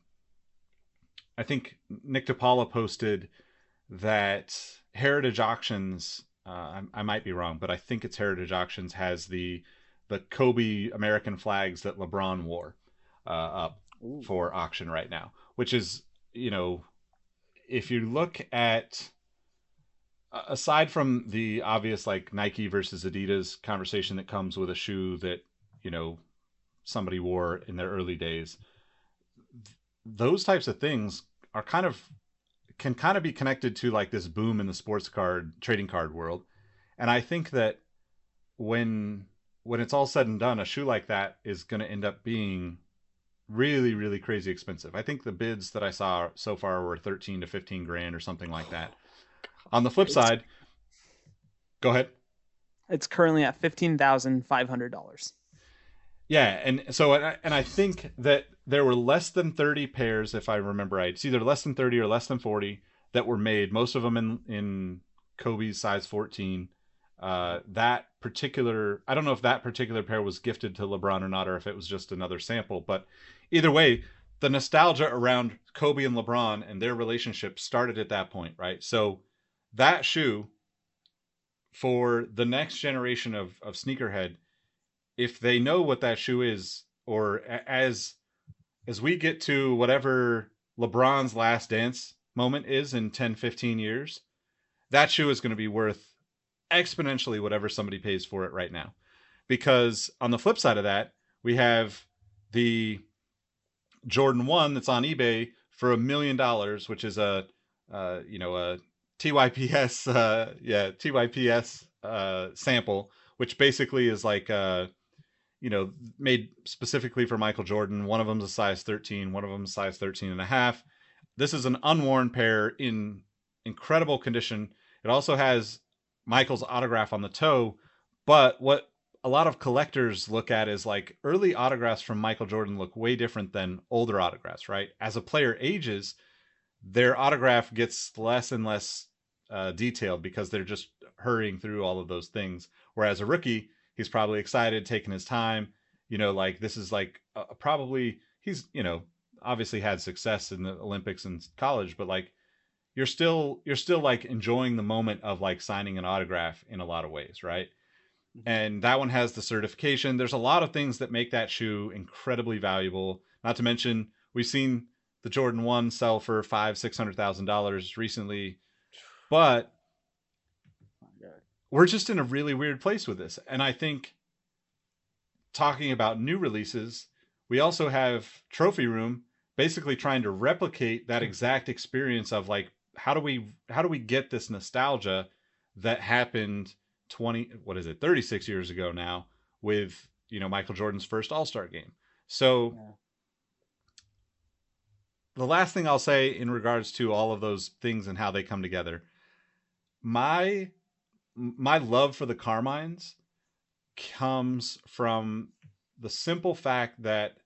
S3: I think Nick DePaula posted that Heritage Auctions. Uh, I, I might be wrong, but I think it's Heritage Auctions has the the Kobe American flags that LeBron wore uh, up
S4: Ooh.
S3: for auction right now, which is, you know, if you look at aside from the obvious like Nike versus Adidas conversation that comes with a shoe that, you know, somebody wore in their early days, th- those types of things are kind of can kind of be connected to like this boom in the sports card trading card world. And I think that when when it's all said and done, a shoe like that is going to end up being really really crazy expensive. I think the bids that I saw so far were 13 to 15 grand or something like that. On the flip side, go ahead.
S5: It's currently at fifteen thousand five hundred dollars.
S3: Yeah, and so and I, and I think that there were less than 30 pairs if I remember right. It's either less than 30 or less than 40 that were made, most of them in in Kobe's size 14. Uh, that particular I don't know if that particular pair was gifted to LeBron or not or if it was just another sample, but either way, the nostalgia around Kobe and LeBron and their relationship started at that point, right? So that shoe for the next generation of of sneakerhead if they know what that shoe is or as as we get to whatever LeBron's last dance moment is in 10 15 years that shoe is going to be worth exponentially whatever somebody pays for it right now. Because on the flip side of that we have the Jordan 1 that's on eBay for a million dollars which is a uh, you know a TYPS, uh, yeah, TYPS uh, sample, which basically is like, uh, you know, made specifically for Michael Jordan. One of them's a size 13, one of them's size 13 and a half. This is an unworn pair in incredible condition. It also has Michael's autograph on the toe, but what a lot of collectors look at is like early autographs from Michael Jordan look way different than older autographs, right? As a player ages, their autograph gets less and less uh, detailed because they're just hurrying through all of those things. Whereas a rookie, he's probably excited, taking his time. You know, like this is like uh, probably he's you know obviously had success in the Olympics and college, but like you're still you're still like enjoying the moment of like signing an autograph in a lot of ways, right? And that one has the certification. There's a lot of things that make that shoe incredibly valuable. Not to mention, we've seen the Jordan One sell for five, six hundred thousand dollars recently, but we're just in a really weird place with this. And I think talking about new releases, we also have Trophy Room basically trying to replicate that hmm. exact experience of like how do we how do we get this nostalgia that happened 20 what is it 36 years ago now with you know Michael Jordan's first All-Star game. So
S4: Yeah.
S3: the last thing I'll say in regards to all of those things and how they come together, my my love for the Carmines comes from the simple fact that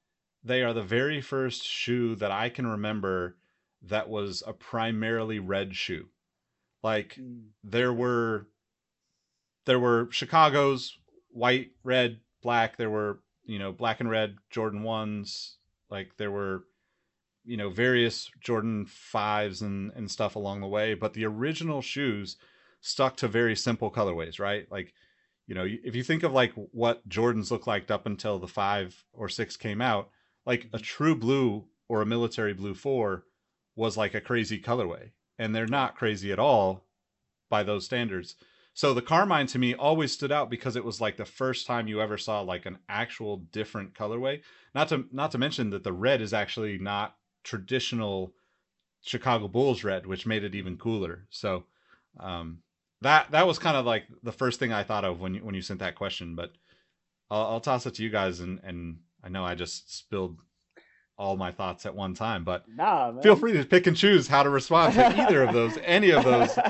S3: they are the very first shoe that I can remember that was a primarily red shoe. Like
S4: Mm.
S3: there were there were Chicago's white, red, black. There were you know black and red Jordan ones. Like there were you know various Jordan fives and and stuff along the way. But the original shoes stuck to very simple colorways, right? Like you know if you think of like what Jordans looked like up until the five or six came out, like a mm-hmm. true blue or a military blue four was like a crazy colorway, and they're not crazy at all by those standards. So the Carmine to me always stood out because it was like the first time you ever saw like an actual different colorway. Not to not to mention that the red is actually not traditional Chicago Bulls red, which made it even cooler. So um, that that was kind of like the first thing I thought of when you when you sent that question. But I'll, I'll toss it to you guys, and and I know I just spilled all my thoughts at one time, but
S4: Nah,
S3: feel free to pick and choose how to respond to either of those, any of those.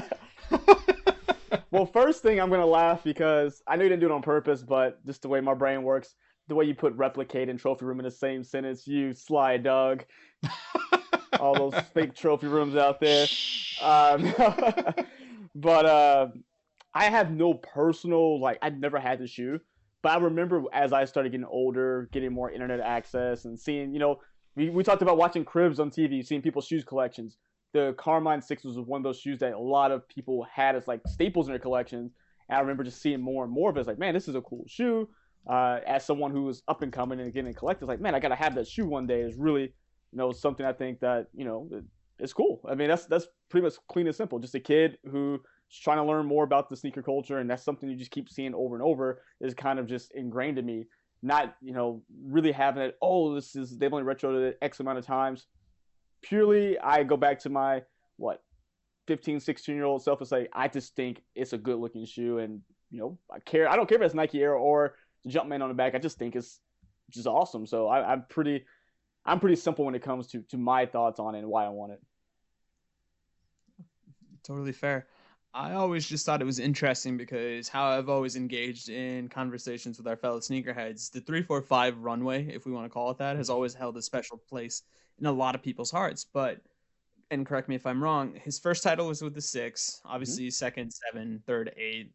S4: well, first thing I'm gonna laugh because I know you didn't do it on purpose, but just the way my brain works, the way you put replicate and trophy room in the same sentence, you sly dog. All those fake trophy rooms out there. Um, but uh, I have no personal like I've never had the shoe, but I remember as I started getting older, getting more internet access and seeing, you know, we, we talked about watching cribs on TV, seeing people's shoes collections. The Carmine Sixes was one of those shoes that a lot of people had as like staples in their collections. And I remember just seeing more and more of it. It's like, man, this is a cool shoe. Uh, as someone who was up and coming and getting collectors, like, man, I gotta have that shoe one day. Is really, you know, something I think that you know it's cool. I mean, that's that's pretty much clean and simple. Just a kid who's trying to learn more about the sneaker culture, and that's something you just keep seeing over and over. Is kind of just ingrained in me. Not you know really having it. Oh, this is they've only retroed it X amount of times. Purely, I go back to my what 15, 16 year old self and say, I just think it's a good looking shoe, and you know, I care. I don't care if it's Nike Air or Jumpman on the back. I just think it's just awesome. So I, I'm pretty, I'm pretty simple when it comes to to my thoughts on it and why I want it.
S5: Totally fair. I always just thought it was interesting because how I've always engaged in conversations with our fellow sneakerheads, the 345 runway, if we want to call it that, has always held a special place in a lot of people's hearts. But, and correct me if I'm wrong, his first title was with the six, obviously, second, seven, third, eight.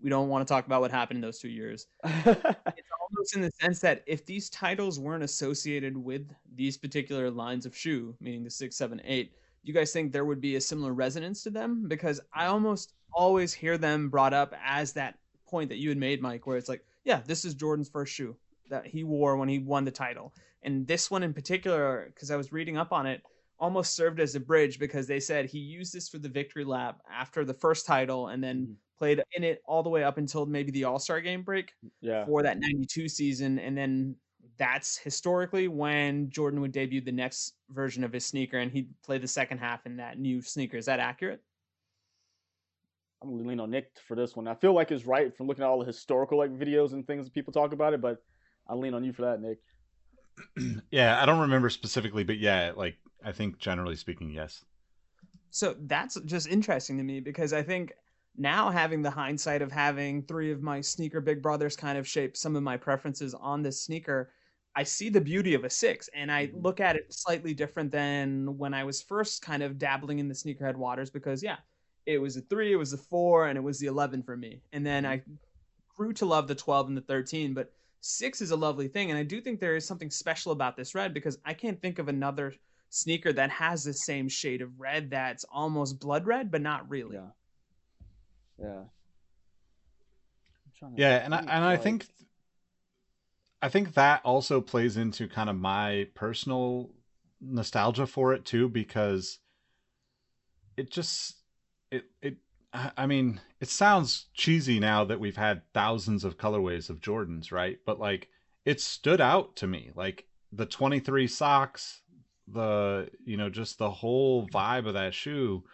S5: We don't want to talk about what happened in those two years. It's almost in the sense that if these titles weren't associated with these particular lines of shoe, meaning the six, seven, eight, do you guys think there would be a similar resonance to them? Because I almost always hear them brought up as that point that you had made, Mike, where it's like, yeah, this is Jordan's first shoe that he wore when he won the title. And this one in particular, because I was reading up on it, almost served as a bridge because they said he used this for the victory lap after the first title and then
S4: Mhm.
S5: Played in it all the way up until maybe the All Star game break
S4: yeah.
S5: for that 92 season. And then that's historically when Jordan would debut the next version of his sneaker and he'd play the second half in that new sneaker. Is that accurate?
S4: I'm gonna lean on Nick for this one. I feel like it's right from looking at all the historical like videos and things that people talk about it, but I'll lean on you for that, Nick.
S3: yeah, I don't remember specifically, but yeah, like I think generally speaking, yes.
S5: So that's just interesting to me because I think now having the hindsight of having three of my sneaker big brothers kind of shape some of my preferences on this sneaker, I see the beauty of a six and I
S4: Mm-hmm.
S5: look at it slightly different than when I was first kind of dabbling in the sneakerhead waters because yeah, it was a three, it was a four, and it was the 11 for me. And then I grew to love the 12 and the 13, but six is a lovely thing. And I do think there is something special about this red because I can't think of another sneaker that has the same shade of red that's almost blood red, but not really.
S4: Yeah. Yeah. I'm
S3: Yeah, and I, and I think I think that also plays into kind of my personal nostalgia for it too because it just it it I I mean, it sounds cheesy now that we've had thousands of colorways of Jordans, right? But like it stood out to me. Like the 23 socks, the you know, just the whole vibe of that shoe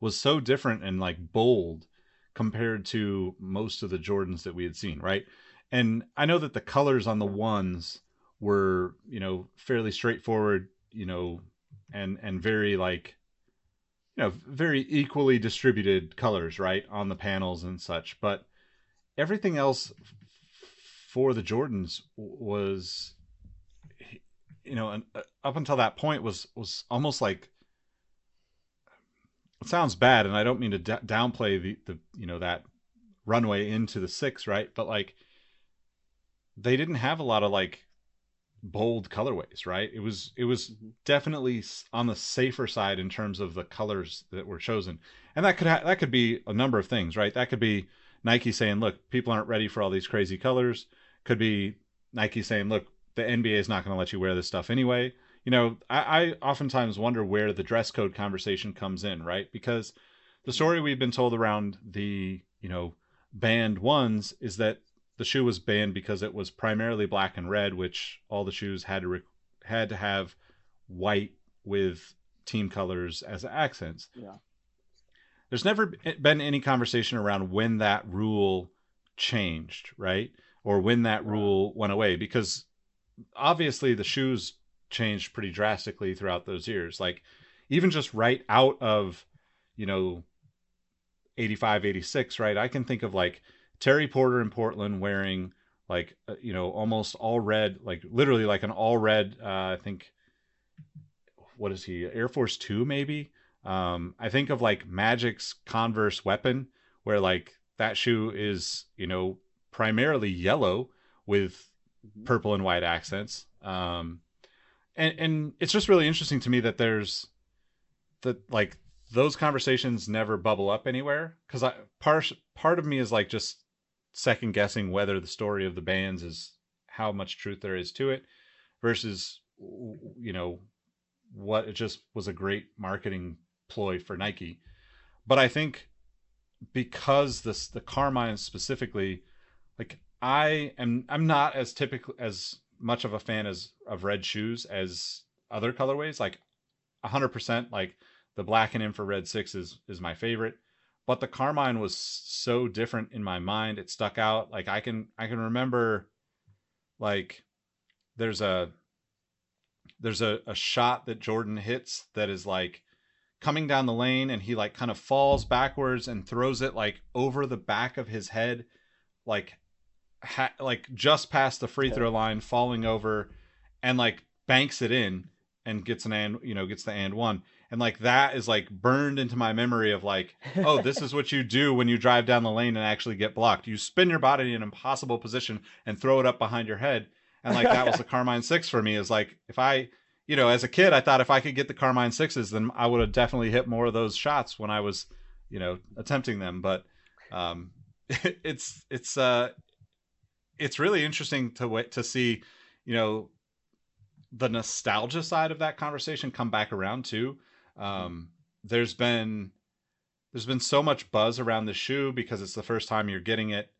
S3: was so different and like bold compared to most of the Jordans that we had seen, right? And I know that the colors on the ones were, you know, fairly straightforward, you know, and and very like you know, very equally distributed colors, right, on the panels and such, but everything else for the Jordans was you know, uh, up until that point was was almost like sounds bad and i don't mean to d- downplay the the you know that runway into the six right? But like they didn't have a lot of like bold colorways right? It was it was
S4: Mhm.
S3: definitely on the safer side in terms of the colors that were chosen. And that could ha- that could be a number of things right? That could be nike saying look people aren't ready for all these crazy colors. Could be nike saying look the nba is not going to let you wear this stuff anyway you know, I, I oftentimes wonder where the dress code conversation comes in, right? Because the story we've been told around the, you know, banned ones is that the shoe was banned because it was primarily black and red, which all the shoes had to re- had to have white with team colors as accents.
S4: Yeah.
S3: There's never eh, been any conversation around when that rule changed, right? Or when that rule went away because obviously the shoes changed pretty drastically throughout those years. Like even just right out of, you know, 85, 86, right? I can think of like Terry Porter in Portland wearing like, uh, you know, almost all red, like literally like an all red, uh, I think, what is he? Air Force Two, maybe. Um, I think of like Magic's Converse weapon, where like that shoe is, you know, primarily yellow with
S4: Mhm.
S3: purple and white accents. Um, and and it's just really interesting to me that there's that like those conversations never bubble up anywhere because I part part of me is like just second guessing whether the story of the bands is how much truth there is to it versus you know what it just was a great marketing ploy for Nike. But I think because this the Carmine specifically, like I am I'm not as typical as much of a fan as of red shoes as other colorways. Like hundred percent like the black and infrared six is is my favorite. But the Carmine was so different in my mind. It stuck out. Like I can I can remember like there's a there's a, a shot that Jordan hits that is like coming down the lane and he like kind of falls backwards and throws it like over the back of his head like ha- like just past the free throw line falling over and like banks it in and gets an and you know gets the and one. And like that is like burned into my memory of like oh this is what you do when you drive down the lane and actually get blocked. You spin your body in an impossible position and throw it up behind your head. And like that was the carmine six for me is like if i you know as a kid i thought if i could get the carmine sixes then i would have definitely hit more of those shots when i was you know attempting them. But um it's it's uh it's really interesting to wait to see you know the nostalgia side of that conversation come back around too. Um there's been there's been so much buzz around the shoe because it's the first time you're getting it.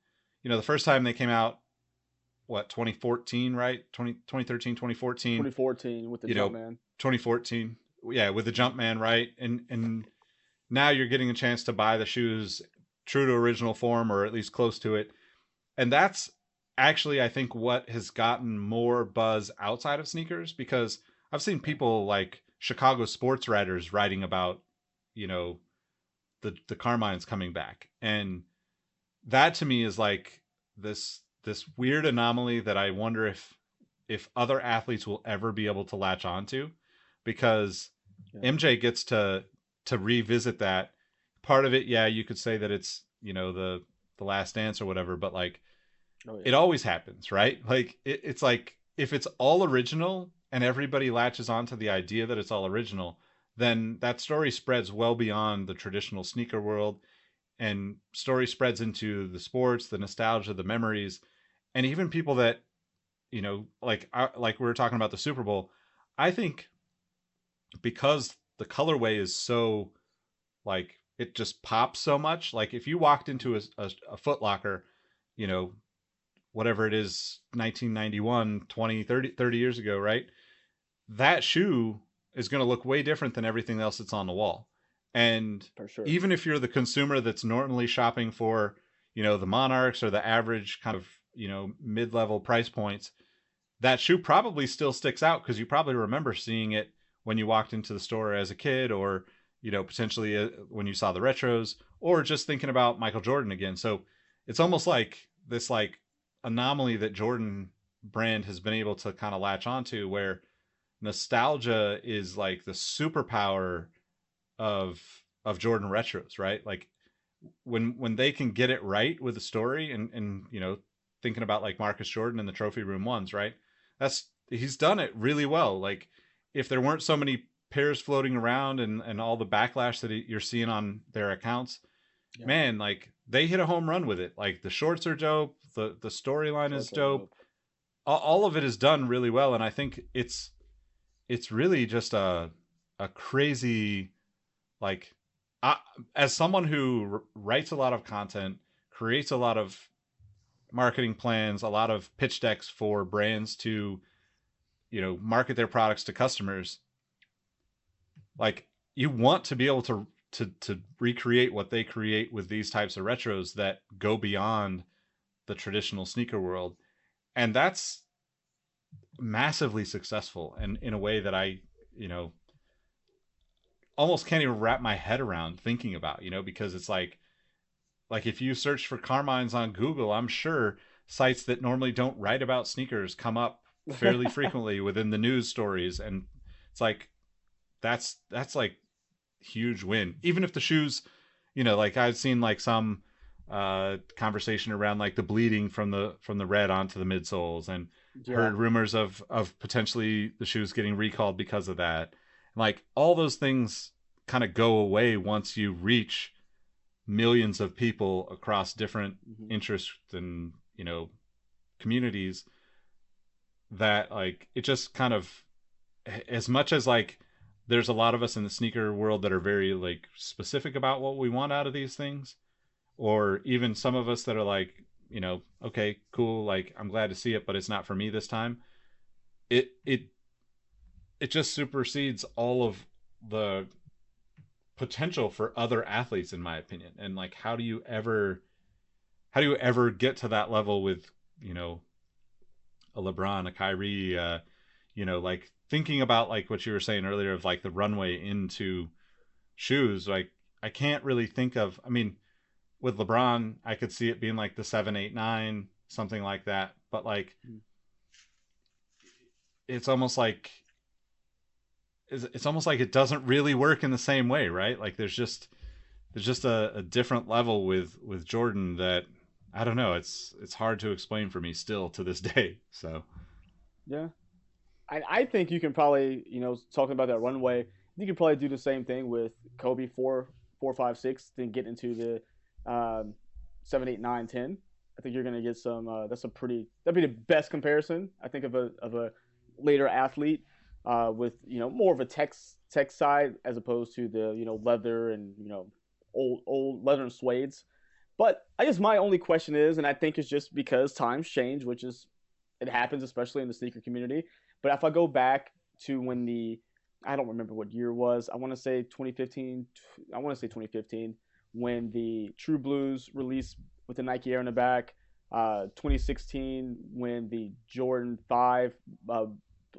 S3: You know the first time they came out what 2014 right? 20, 2013 2014
S4: 2014 with the
S3: You know,
S4: Jumpman.
S3: 2014 yeah with the Jumpman right? And and now you're getting a chance to buy the shoes true to original form or at least close to it. And that's actually I think what has gotten more buzz outside of sneakers because I've seen people like Chicago sports writers writing about, you know, the the Carmines coming back. And that to me is like this this weird anomaly that I wonder if if other athletes will ever be able to latch onto because yeah. MJ gets to to revisit that part of it yeah you could say that it's you know the the last dance or whatever but like oh, yeah. it always happens right like it, it's like if it's all original and everybody latches onto the idea that it's all original then that story spreads well beyond the traditional sneaker world and story spreads into the sports the nostalgia the memories and even people that you know like like we were talking about the super bowl i think because the colorway is so like it just pops so much. Like if you walked into a, a, a Foot Locker, you know, whatever it is, 1991, 20, 30, 30 years ago, right? That shoe is going to look way different than everything else that's on the wall. And sure. even if you're the consumer that's normally shopping for, you know, the Monarchs or the average kind of, you know, mid-level price points, that shoe probably still sticks out because you probably remember seeing it when you walked into the store as a kid or you know, potentially uh, when you saw the retros or just thinking about Michael Jordan again. So it's almost like this like anomaly that Jordan brand has been able to kind of latch onto where nostalgia is like the superpower of of Jordan retros, right? Like when when they can get it right with the story and and you know thinking about like Marcus Jordan and the trophy room ones, right? That's he's done it really well. Like if there weren't so many pairs floating around and and all the backlash that you're seeing on their accounts yeah. man like they hit a home run with it like the shorts are dope the the storyline is dope. dope all of it is done really well and i think it's it's really just a a crazy like I, as someone who writes a lot of content creates a lot of marketing plans a lot of pitch decks for brands to you know market their products to customers like you want to be able to to to recreate what they create with these types of retros that go beyond the traditional sneaker world and that's massively successful and in a way that i you know almost can't even wrap my head around thinking about you know because it's like like if you search for carmines on google i'm sure sites that normally don't write about sneakers come up fairly frequently within the news stories and it's like that's that's like huge win. Even if the shoes, you know, like I've seen like some uh conversation around like the bleeding from the from the red onto the midsoles and yeah. heard rumors of of potentially the shoes getting recalled because of that. And, Like all those things kind of go away once you reach millions of people across different mm-hmm. interests and you know communities that like it just kind of as much as like there's a lot of us in the sneaker world that are very like specific about what we want out of these things or even some of us that are like you know okay cool like i'm glad to see it but it's not for me this time it it it just supersedes all of the potential for other athletes in my opinion and like how do you ever how do you ever get to that level with you know a lebron a kyrie uh you know like thinking about like what you were saying earlier of like the runway into shoes, like I can't really think of. I mean, with LeBron, I could see it being like the seven, eight, nine, something like that. But like, mm. it's almost like it's almost like it doesn't really work in the same way, right? Like there's just there's just a, a different level with with Jordan that I don't know. It's it's hard to explain for me still to this day. So
S4: yeah, I, I think you can probably, you know, talking about that runway, you can probably do the same thing with Kobe four, four, five, six, then get into the um, seven, eight, nine, ten. I think you're gonna get some. Uh, that's a pretty. That'd be the best comparison. I think of a of a later athlete uh, with you know more of a tech tech side as opposed to the you know leather and you know old old leather and suedes. But I guess my only question is, and I think it's just because times change, which is it happens especially in the sneaker community. But if I go back to when the I don't remember what year was. I want to say 2015. I want to say 2015 when the True Blues released with the Nike Air in the back. Uh, 2016 when the Jordan 5 uh,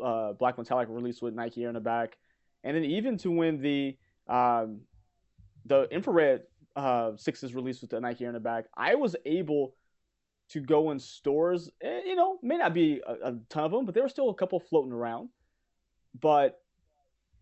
S4: uh, Black Metallic released with Nike Air in the back, and then even to when the um, the infrared uh, sixes released with the Nike Air in the back, I was able to go in stores. eh, You know, may not be a, a ton of them, but there were still a couple floating around. But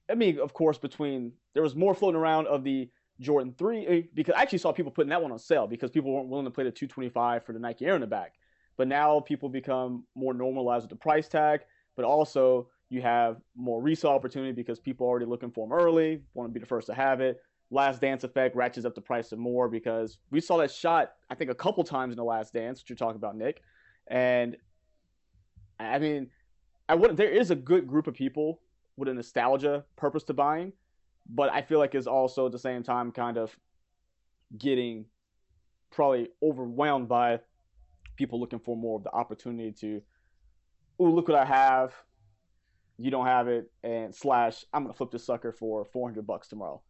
S4: I mean, of course, between there was more floating around of the Jordan 3 eh, because I actually saw people putting that one on sale because people weren't willing to pay the 225 for the Nike Air in the back. But now people become more normalized with the price tag, but also you have more resale opportunity because people are already looking for them early, want to be the first to have it. Last Dance effect ratchets up the price some more because we saw that shot I think a couple times in the Last Dance, which you're talking about, Nick. And I mean, I wouldn't. There is a good group of people with a nostalgia purpose to buying, but I feel like is also at the same time kind of getting probably overwhelmed by people looking for more of the opportunity to, oh look what I have, you don't have it, and slash I'm gonna flip this sucker for 400 bucks tomorrow.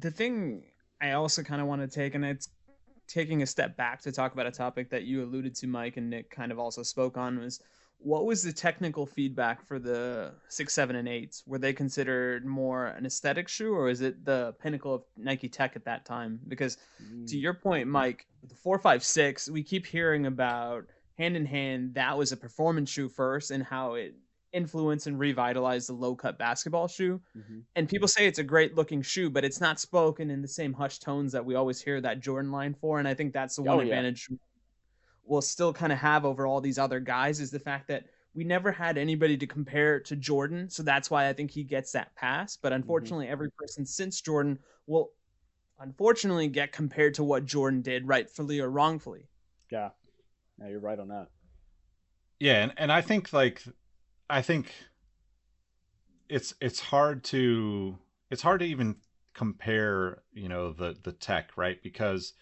S5: the thing I also kind of want to take, and it's taking a step back to talk about a topic that you alluded to, Mike, and Nick kind of also spoke on was what was the technical feedback for the six, seven, and eights? Were they considered more an aesthetic shoe, or is it the pinnacle of Nike tech at that time? Because to your point, Mike, the four, five, six, we keep hearing about hand in hand that was a performance shoe first, and how it influenced and revitalized the low cut basketball shoe.
S4: Mhm.
S5: And people say it's a great looking shoe, but it's not spoken in the same hushed tones that we always hear that Jordan line for. And I think that's the one
S4: Oh, yeah.
S5: advantage we'll still kind of have over all these other guys is the fact that we never had anybody to compare to Jordan. So that's why I think he gets that pass. But mm-hmm. unfortunately, every person since Jordan will unfortunately get compared to what Jordan did, rightfully or wrongfully.
S4: Yeah, yeah, you're right on that.
S3: Yeah, and, and I think like I think it's it's hard to it's hard to even compare, you know, the the tech, right? Because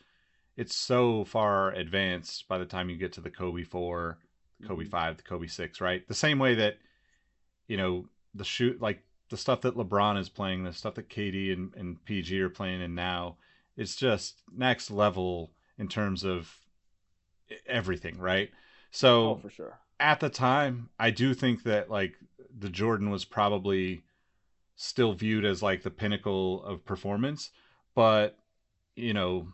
S3: it's so far advanced by the time you get to the Kobe 4, Kobe
S4: Mhm.
S3: 5, the Kobe 6, right? The same way that you know, the shoot like the stuff that LeBron is playing, the stuff that KD and, and PG are playing in now, it's just next level in terms of everything, right? So
S4: Oh, for sure.
S3: at the time, I do think that like the Jordan was probably still viewed as like the pinnacle of performance, but you know,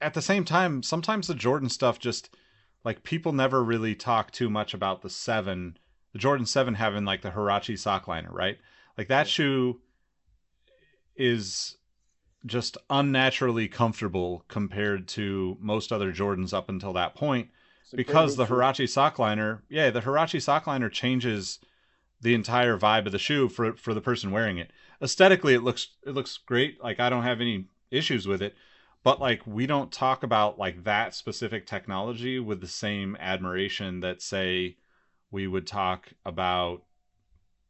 S3: at the same time, sometimes the Jordan stuff just like people never really talk too much about the 7, the Jordan 7 having like the Huarache sock liner, right? Like that shoe is just unnaturally comfortable compared to most other Jordans up until that point
S4: It's
S3: because the. Huarache sock liner, yeah, the Huarache sock liner changes the entire vibe of the shoe for for the person wearing it. Aesthetically, it looks it looks great. Like I don't have any issues with it, but like we don't talk about like that specific technology with the same admiration that say we would talk about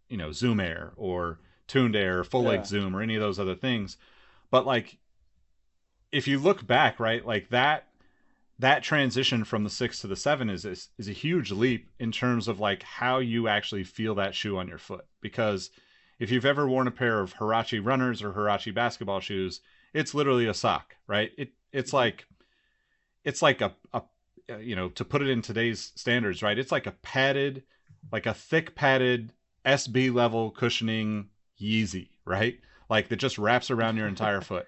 S3: you know Zoom Air or Tuned Air or Full
S4: Yeah.
S3: Length Zoom or any of those other things. But like if you look back, right, like that that transition from the six to the seven is, is is a huge leap in terms of like how you actually feel that shoe on your foot. Because if you've ever worn a pair of Huarache runners or Huarache basketball shoes, it's literally a sock, right? It it's mm-hmm. like it's like a, a you know to put it in today's standards, right? It's like a padded, like a thick padded SB level cushioning Yeezy, right? Like that just wraps around your entire foot.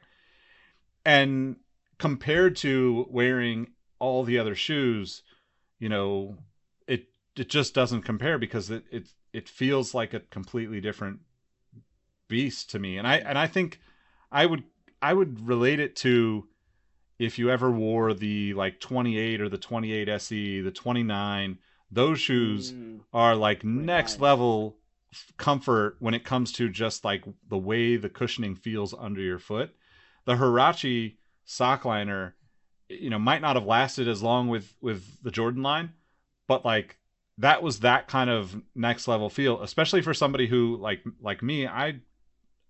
S3: And compared to wearing all the other shoes, you know, it it just doesn't compare because it it it feels like a completely different beast to me. And I and I think I would I would relate it to if you ever wore the like 28 or the 28 SE, the 29, those shoes
S4: Mm,
S3: are like next
S4: 29.
S3: level comfort when it comes to just like the way the cushioning feels under your foot. The Huarache sock liner, you know, might not have lasted as long with with the Jordan line, but like that was that kind of next level feel, especially for somebody who like like me. I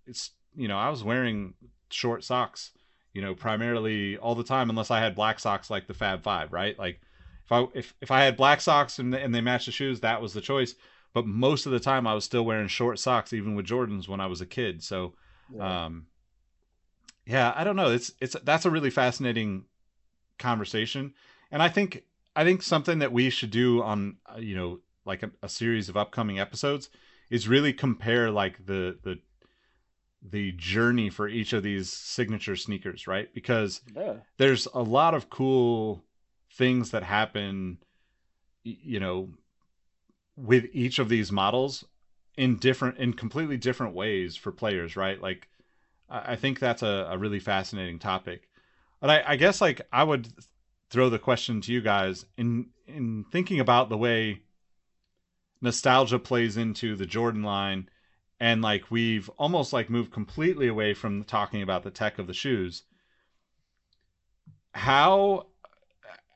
S3: it's you know I was wearing short socks, you know, primarily all the time unless I had black socks like the Fab Five, right? Like if I if if I had black socks and and they matched the shoes, that was the choice. but most of the time I was still wearing short socks, even with Jordans when I was a kid. So,
S4: Yeah.
S3: um, yeah, I don't know. It's it's that's a really fascinating conversation, and I think I think something that we should do on uh, you know like a, a series of upcoming episodes is really compare like the the the journey for each of these signature sneakers, right? Because
S4: yeah.
S3: there's a lot of cool things that happen you know with each of these models in different in completely different ways for players right like i think that's a, a really fascinating topic but I, I guess like i would throw the question to you guys in in thinking about the way nostalgia plays into the jordan line and like we've almost like moved completely away from talking about the tech of the shoes. How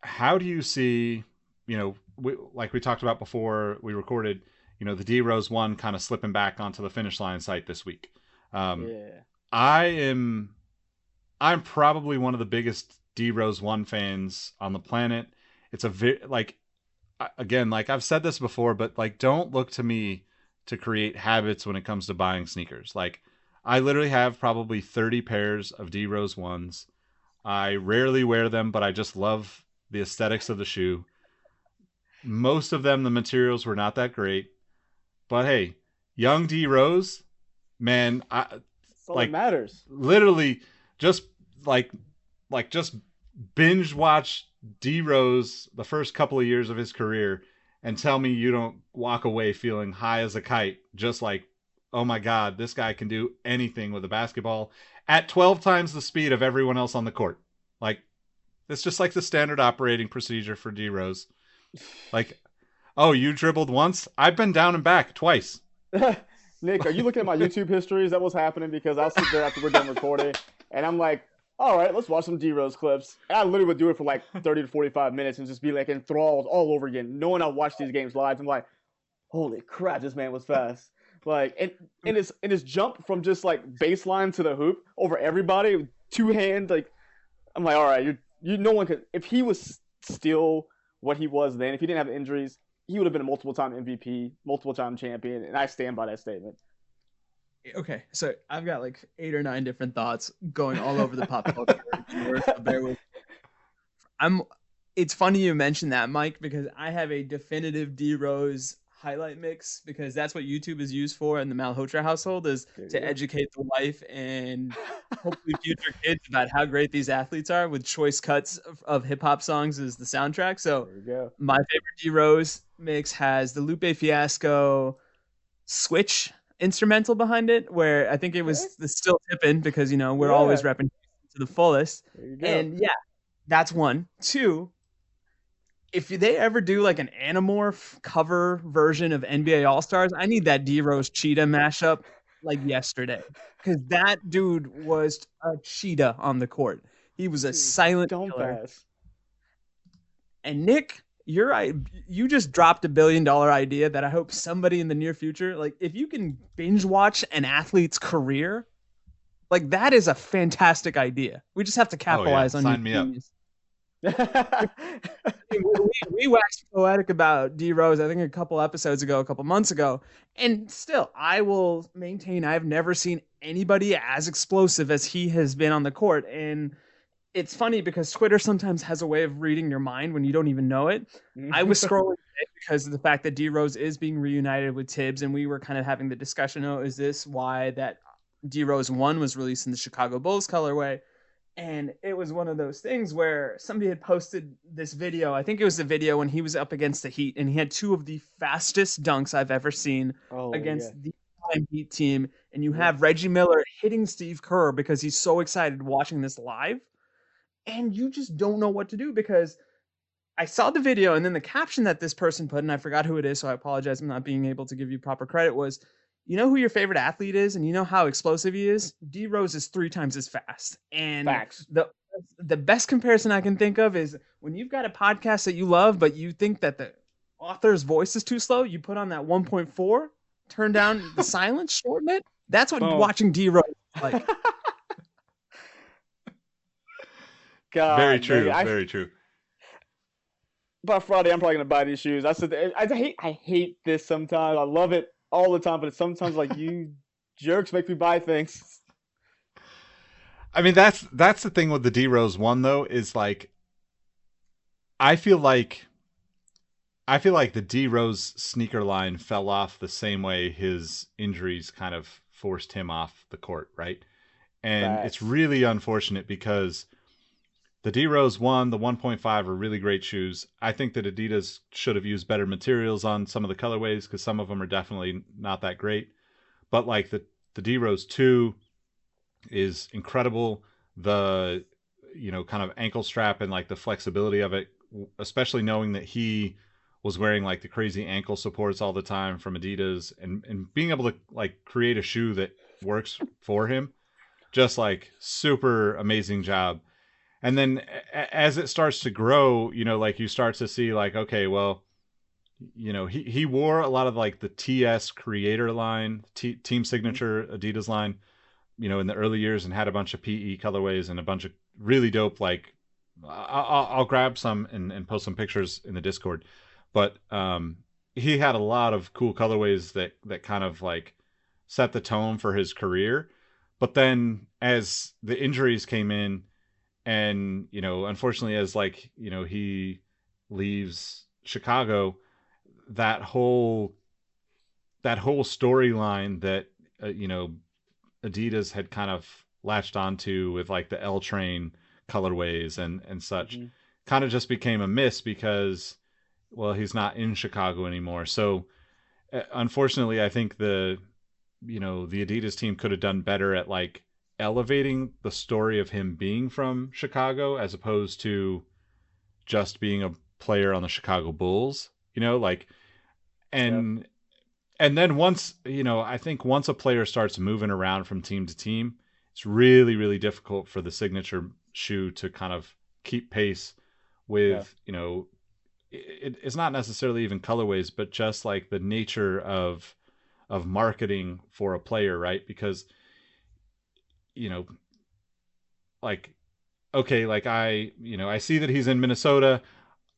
S3: how do you see you know we, like we talked about before we recorded you know the d rose one kind of slipping back onto the finish line site this week. Um
S4: yeah.
S3: i am i'm probably one of the biggest d rose one fans on the planet. It's a very like again like i've said this before but like don't look to me to create habits when it comes to buying sneakers. Like i literally have probably 30 pairs of d rose ones. I rarely wear them but i just love the aesthetics of the shoe. Most of them the materials were not that great. But hey young d rose man i
S4: all
S3: like-
S4: matters.
S3: literally just like like just binge watch D Rose the first couple of years of his career and tell me you don't walk away feeling high as a kite just like oh my god this guy can do anything with a basketball at 12 times the speed of everyone else on the court like it's just like the standard operating procedure for D Rose like oh you dribbled once I've been down and back twice
S4: Nick, are you looking at my YouTube history? Is that what's happening? Because I'll sit there after we're done recording, and I'm like, all right, let's watch some D Rose clips. And I literally would do it for like 30 to 45 minutes and just be like enthralled all over again, knowing I watched these games live. I'm like, holy crap, this man was fast. Like, and, and his and his jump from just like baseline to the hoop over everybody, two hand, like, I'm like, all right, you you no one could. If he was still what he was then, if he didn't have injuries, he would have been a multiple time MVP, multiple time champion, and I stand by that statement.
S5: Okay, so I've got like eight or nine different thoughts going all over the pop culture. so I'm. It's funny you mentioned that, Mike, because I have a definitive D Rose highlight mix because that's what YouTube is used for in the Malhotra household is
S4: There
S5: to educate the wife and hopefully future kids about how great these athletes are with choice cuts of, of hip hop songs as the soundtrack. So
S4: There you go.
S5: my favorite D Rose mix has the Lupe Fiasco switch instrumental behind it, where I think it was the still tipping because you know we're always
S4: Yeah.
S5: repping to the fullest.
S4: There you go.
S5: And yeah, that's one. Two, if they ever do like an Animorph cover version of NBA All Stars, I need that D Rose Cheetah mashup like yesterday because that dude was a cheetah on the court. He was a silent
S4: Don't
S5: killer.
S4: pass.
S5: And Nick, you're right. You just dropped a billion dollar idea that I hope somebody in the near future, like if you can binge watch an athlete's career, like that is a fantastic idea. We just have to oh, capitalize on
S3: Sign
S5: your
S3: me up.
S5: genius. we, we, we waxed poetic about D Rose, I think a couple episodes ago, a couple months ago. And still, I will maintain I've never seen anybody as explosive as he has been on the court. And it's funny because Twitter sometimes has a way of reading your mind when you don't even know it. I was scrolling because of the fact that D Rose is being reunited with Thibs, and we were kind of having the discussion oh, is this why that D Rose 1 was released in the Chicago Bulls colorway? And it was one of those things where somebody had posted this video. I think it was the video when he was up against the Heat, and he had two of the fastest dunks I've ever seen
S4: oh,
S5: against
S4: yeah.
S5: the Heat team. And you have Reggie Miller hitting Steve Kerr because he's so excited watching this live. And you just don't know what to do because I saw the video and then the caption that this person put, and I forgot who it is, so I apologize. I'm not being able to give you proper credit. Was you know who your favorite athlete is, and you know how explosive he is. D Rose is three times as fast, and
S4: Facts.
S5: the the best comparison I can think of is when you've got a podcast that you love, but you think that the author's voice is too slow. You put on that 1.4, turn down the silence, shorten it. That's what
S4: Boom.
S5: watching D Rose like.
S4: God,
S3: very true.
S4: I,
S3: very true.
S4: by Friday, I'm probably gonna buy these shoes. I said, I, I hate, I hate this sometimes. I love it all the time, but it's sometimes like you jerks make me buy things.
S3: I mean, that's that's the thing with the D Rose one though is like, I feel like, I feel like the D Rose sneaker line fell off the same way his injuries kind of forced him off the court, right? And
S4: Facts.
S3: it's really unfortunate because the D Rose one, the 1.5 are really great shoes. I think that Adidas should have used better materials on some of the colorways because some of them are definitely not that great. But like the the D Rose two is incredible. The you know kind of ankle strap and like the flexibility of it, especially knowing that he was wearing like the crazy ankle supports all the time from Adidas and and being able to like create a shoe that works for him, just like super amazing job. And then as it starts to grow, you know, like you start to see like okay, well, you know, he he wore a lot of like the TS creator line, T, team signature Adidas line, you know, in the early years and had a bunch of PE colorways and a bunch of really dope like I'll, I'll grab some and, and post some pictures in the Discord. But um, he had a lot of cool colorways that that kind of like set the tone for his career. But then as the injuries came in, and you know, unfortunately, as like you know he leaves Chicago, that whole that whole storyline that uh, you know Adidas had kind of latched onto with like the L Train colorways and and such
S4: Mhm.
S3: kind of just became a miss because well he's not in Chicago anymore. So uh, unfortunately, I think the you know the Adidas team could have done better at like elevating the story of him being from Chicago as opposed to just being a player on the Chicago Bulls. You know, like and and then once you know, I think once a player starts moving around from team to team, it's really really difficult for the signature shoe to kind of keep pace with you know it, it's not necessarily even colorways but just like the nature of of marketing for a player right because you know like okay like i you know i see that he's in minnesota.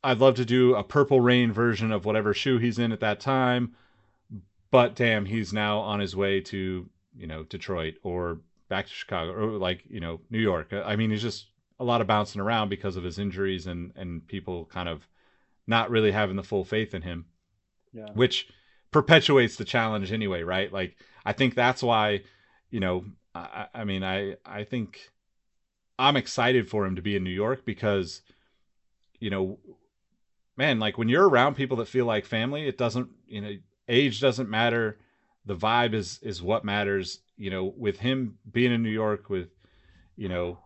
S3: I'd love to do a purple rain version of whatever shoe he's in at that time but damn he's now on his way to you know detroit or back to chicago or like you know new york. I mean he's just a lot of bouncing around because of his injuries and and people kind of not really having the full faith in him
S4: Yeah.
S3: which perpetuates the challenge anyway right? Like i think that's why you know i, I mean i i think i'm excited for him to be in new york because you know man like when you're around people that feel like family it doesn't you know age doesn't matter the vibe is is what matters you know with him being in new york with you know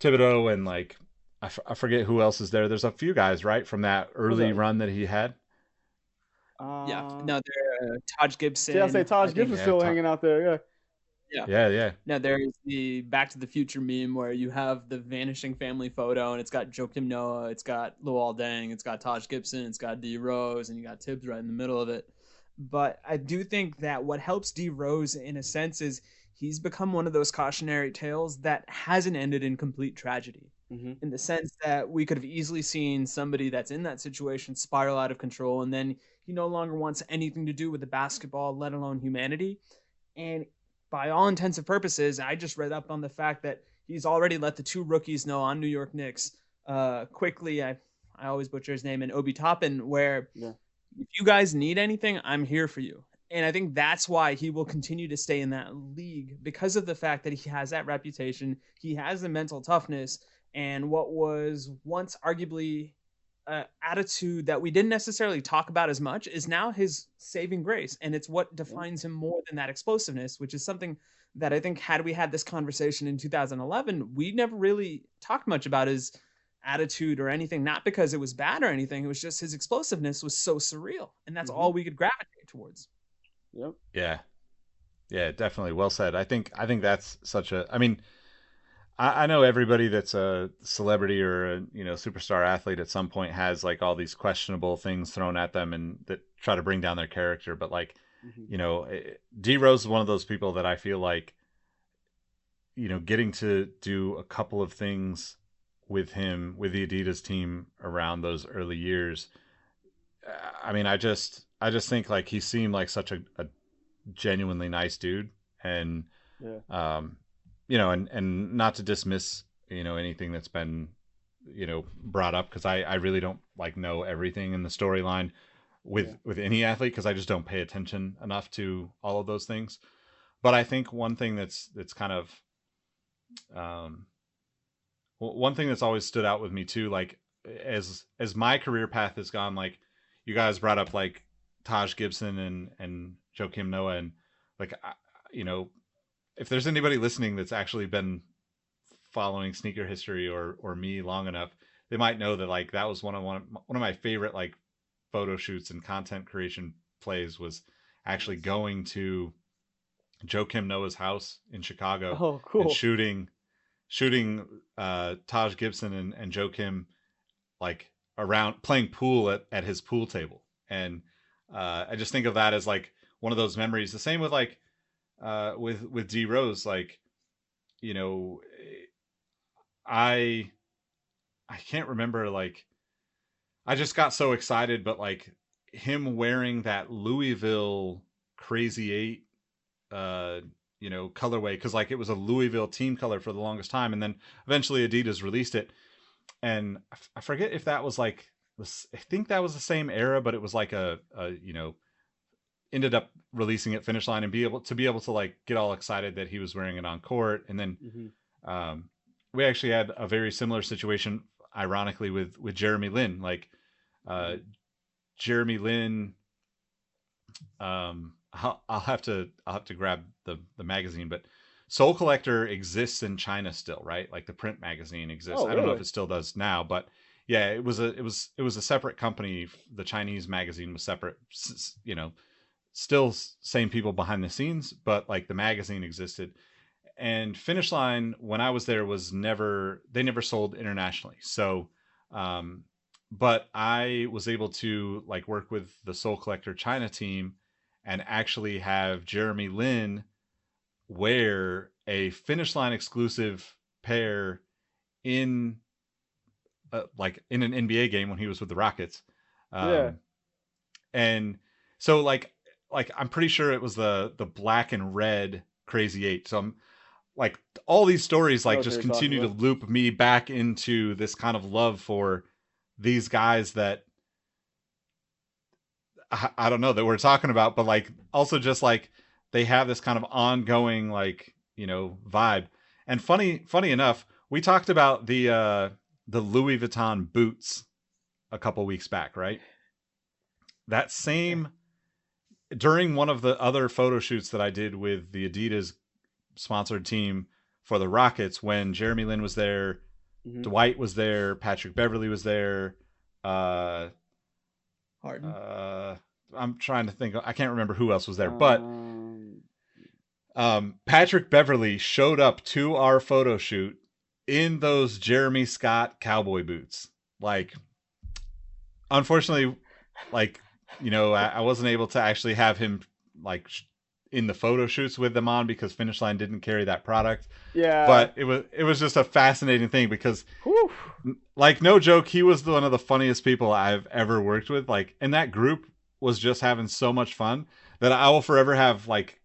S3: Thibodeau and like I, f- I forget who else is there. There's a few guys right from that early
S4: that?
S3: run that he had.
S5: Yeah,
S4: Uh,
S5: no, there uh, Taj Gibson.
S4: Yeah, I say Taj
S5: think-
S4: Gibson's
S3: Yeah,
S4: still
S3: Ta-
S4: hanging out there. Yeah.
S3: Yeah, yeah.
S5: No, there's the Back to the Future meme where you have the vanishing family photo, and it's got Joakim Noah, it's got Luol Deng, it's got Taj Gibson, it's got D Rose, and you got Thibs right in the middle of it. But I do think that what helps D Rose in a sense is he's become one of those cautionary tales that hasn't ended in complete tragedy.
S4: Mhm.
S5: In the sense that we could have easily seen somebody that's in that situation spiral out of control, and then he no longer wants anything to do with the basketball, let alone humanity. And by all intents and purposes, I just read up on the fact that he's already let the two rookies know on New York Knicks uh, Quickley. I I always butcher his name and Obi Toppin, where
S4: Yeah.
S5: if you guys need anything, I'm here for you. And I think that's why he will continue to stay in that league because of the fact that he has that reputation, he has the mental toughness, and what was once arguably uh, attitude that we didn't necessarily talk about as much is now his saving grace and it's what defines him more than that explosiveness which is something that i think had we had this conversation in 2011 we never really talked much about his attitude or anything not because it was bad or anything it was just his explosiveness was so surreal and that's
S4: Mhm.
S5: all we could gravitate towards
S4: Yep.
S3: Yeah. Yeah, definitely. Well said. I think I think that's such a I mean I, I know everybody that's a celebrity or a you know superstar athlete at some point has like all these questionable things thrown at them and that try to bring down their character. But like
S4: Mhm.
S3: you know, eh, D Rose is one of those people that I feel like, you know, getting to do a couple of things with him with the Adidas team around those early years. I mean, I just I just think like he seemed like such a, a genuinely nice dude, and
S4: Yeah.
S3: um, you know, and and not to dismiss you know anything that's been you know brought up because I I really don't like know everything in the storyline with
S4: Yeah.
S3: with any athlete because I just don't pay attention enough to all of those things. But I think one thing that's that's kind of um one thing that's always stood out with me too like as as my career path has gone like you guys brought up like Taj Gibson and and Joakim Noah and like I, you know if there's anybody listening that's actually been following sneaker history or or me long enough they might know that like that was one of one of, one of my favorite like photo shoots and content creation plays was actually going to Joakim Noah's house in Chicago
S4: Oh, cool.
S3: and shooting shooting uh Taj Gibson and, and Joakim like around playing pool at, at his pool table. And uh I just think of that as like one of those memories. The same with like uh with with D Rose, like, you know, I I can't remember like I just got so excited, but like him wearing that Louisville crazy eight uh you know colorway because like it was a louisville team color for the longest time and then eventually adidas released it. And I f- I forget if that was like i think that was the same era but it was like a, a you know ended up releasing it finish line and be able to be able to like get all excited that he was wearing it on court and then
S4: Mhm.
S3: um we actually had a very similar situation ironically with with jeremy lin like uh jeremy lin um I'll, I'll have to I'll have to grab the the magazine, but Sole Collector exists in China still, right? Like the print magazine exists.
S4: Oh,
S3: I don't know if it still does now, but yeah, it was a it was it was a separate company. The Chinese magazine was separate. You know, still same people behind the scenes, but like the magazine existed. And Finish Line, when I was there, was never they never sold internationally. So, um, but I was able to like work with the Sole Collector China team and actually have Jeremy Lin wear a finish line exclusive pair in uh, like in an NBA game when he was with the Rockets. Um,
S4: Yeah.
S3: And so like like I'm pretty sure it was the the black and red crazy 8. So I'm like all these stories like just continue to loop me back into this kind of love for these guys that I, I don't know that we're talking about, but like also just like they have this kind of ongoing like you know vibe. And funny, funny enough, we talked about the uh the Louis Vuitton boots a couple weeks back, right? That same during one of the other photo shoots that I did with the Adidas sponsored team for the Rockets when Jeremy Lin was there,
S4: Mhm.
S3: Dwight was there, Patrick Beverley was there, uh
S5: Harden.
S3: uh I'm trying to think I can't remember who else was there, but
S4: Um,
S3: um Patrick Beverley showed up to our photo shoot in those Jeremy Scott cowboy boots. Like unfortunately like you know I, I wasn't able to actually have him like sh- in the photo shoots with them on because Finish Line didn't carry that product.
S4: yeah,
S3: But it was it was just a fascinating thing because
S4: whew,
S3: like no joke he was one of the funniest people i've ever worked with like and that group was just having so much fun that i will forever have like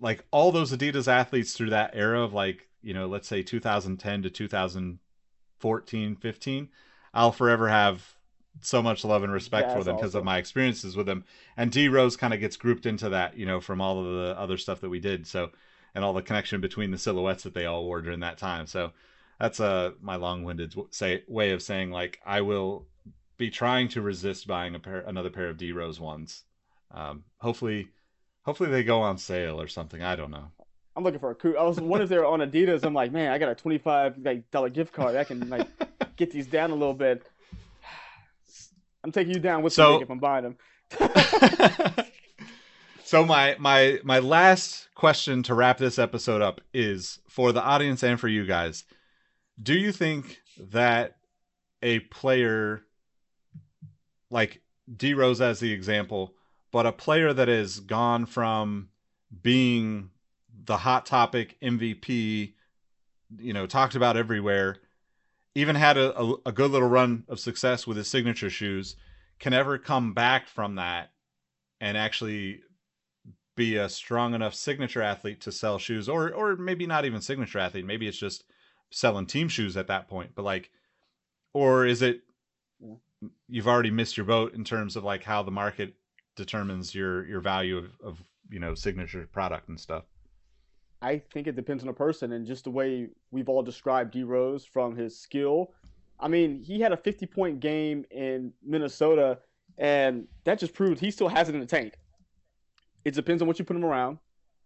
S3: like all those adidas athletes through that era of like you know let's say 2010 to 2014 15 i'll forever have so much love and respect for them because of my experiences with them and d rose kind of gets grouped into that you know from all of the other stuff that we did so and all the connection between the silhouettes that they all wore during that time so that's uh my long-winded say way of saying like I will be trying to resist buying a pair another pair of D Rose ones. Um, hopefully, hopefully they go on sale or something. I don't know.
S4: I'm looking for a coup. I was wondering if they were on Adidas. I'm like, man, I got a 25 like dollar gift card. I can like get these down a little bit. I'm taking you down with
S3: So-
S4: if I'm buying them.
S3: so my my my last question to wrap this episode up is for the audience and for you guys. Do you think that a player like D Rose as the example, but a player that has gone from being the hot topic MVP, you know, talked about everywhere, even had a, a, a good little run of success with his signature shoes, can ever come back from that and actually be a strong enough signature athlete to sell shoes or or maybe not even signature athlete. Maybe it's just selling team shoes at that point but like or is it you've already missed your boat in terms of like how the market determines your your value of, of you know signature product and stuff
S4: I think it depends on the person and just the way we've all described D Rose from his skill. I mean, he had a 50 point game in Minnesota, and that just proved he still has it in the tank. It depends on what you put him around.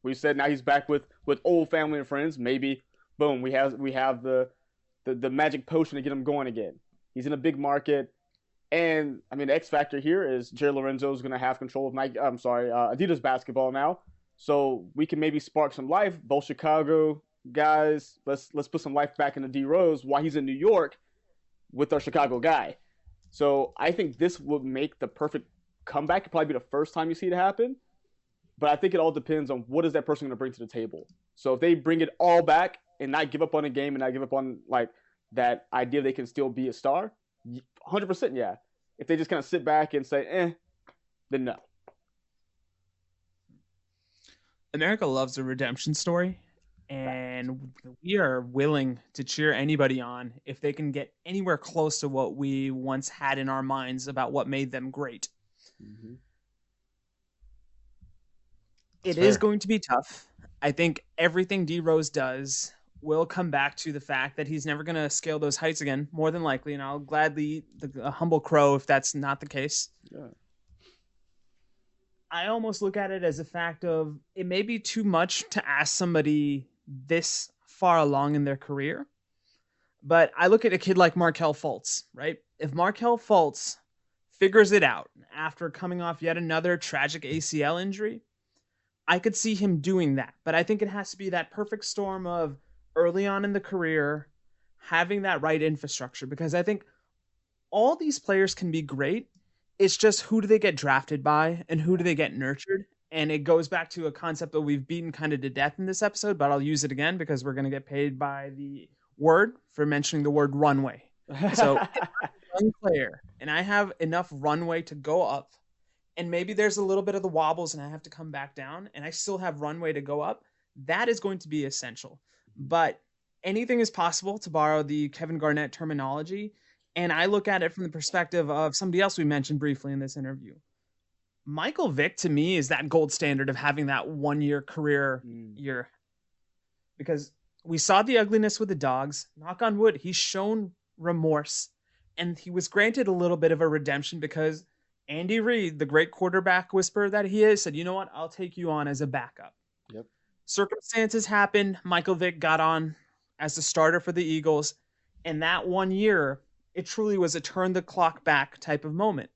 S4: We said now he's back with with old family and friends. Maybe, boom, we have we have the the, the magic potion to get him going again. He's in a big market, and I mean the X factor here is Jerry Lorenzo is going to have control of Nike. I'm sorry, uh, Adidas basketball now. So we can maybe spark some life. Both Chicago guys, let's let's put some life back into D Rose while he's in New York with our Chicago guy. So I think this would make the perfect comeback. It'd probably be the first time you see it happen. But I think it all depends on what is that person going to bring to the table. So if they bring it all back and not give up on a game and not give up on like that idea they can still be a star, 100% yeah. If they just kind of sit back and say, eh, then no.
S5: America loves a redemption story, and we are willing to cheer anybody on if they can get anywhere close to what we once had in our minds about what made them great. Mm-hmm. It is going to be tough. I think everything D Rose does will come back to the fact that he's never going to scale those heights again, more than likely. And I'll gladly the, a humble crow if that's not the case. Yeah. I almost look at it as a fact of it may be too much to ask somebody this far along in their career. But I look at a kid like Markelle Fultz, right? If Markelle Fultz figures it out after coming off yet another tragic ACL injury, I could see him doing that. But I think it has to be that perfect storm of early on in the career having that right infrastructure because I think all these players can be great it's just who do they get drafted by and who do they get nurtured? And it goes back to a concept that we've beaten kind of to death in this episode but i'll use it again because we're going to get paid by the word for mentioning the word runway. So young player and i have enough runway to go up and maybe there's a little bit of the wobbles and i have to come back down and i still have runway to go up that is going to be essential. But anything is possible to borrow the kevin garnett terminology and I look at it from the perspective of somebody else we mentioned briefly in this interview. Michael Vick to me is that gold standard of having that one year career mm. year. Because we saw the ugliness with the dogs. Knock on wood, he's shown remorse. And he was granted a little bit of a redemption because Andy Reid, the great quarterback whisperer that he is, said, you know what? I'll take you on as a backup.
S4: Yep.
S5: Circumstances happened. Michael Vick got on as the starter for the Eagles. And that one year, it truly was a turn the clock back type of moment.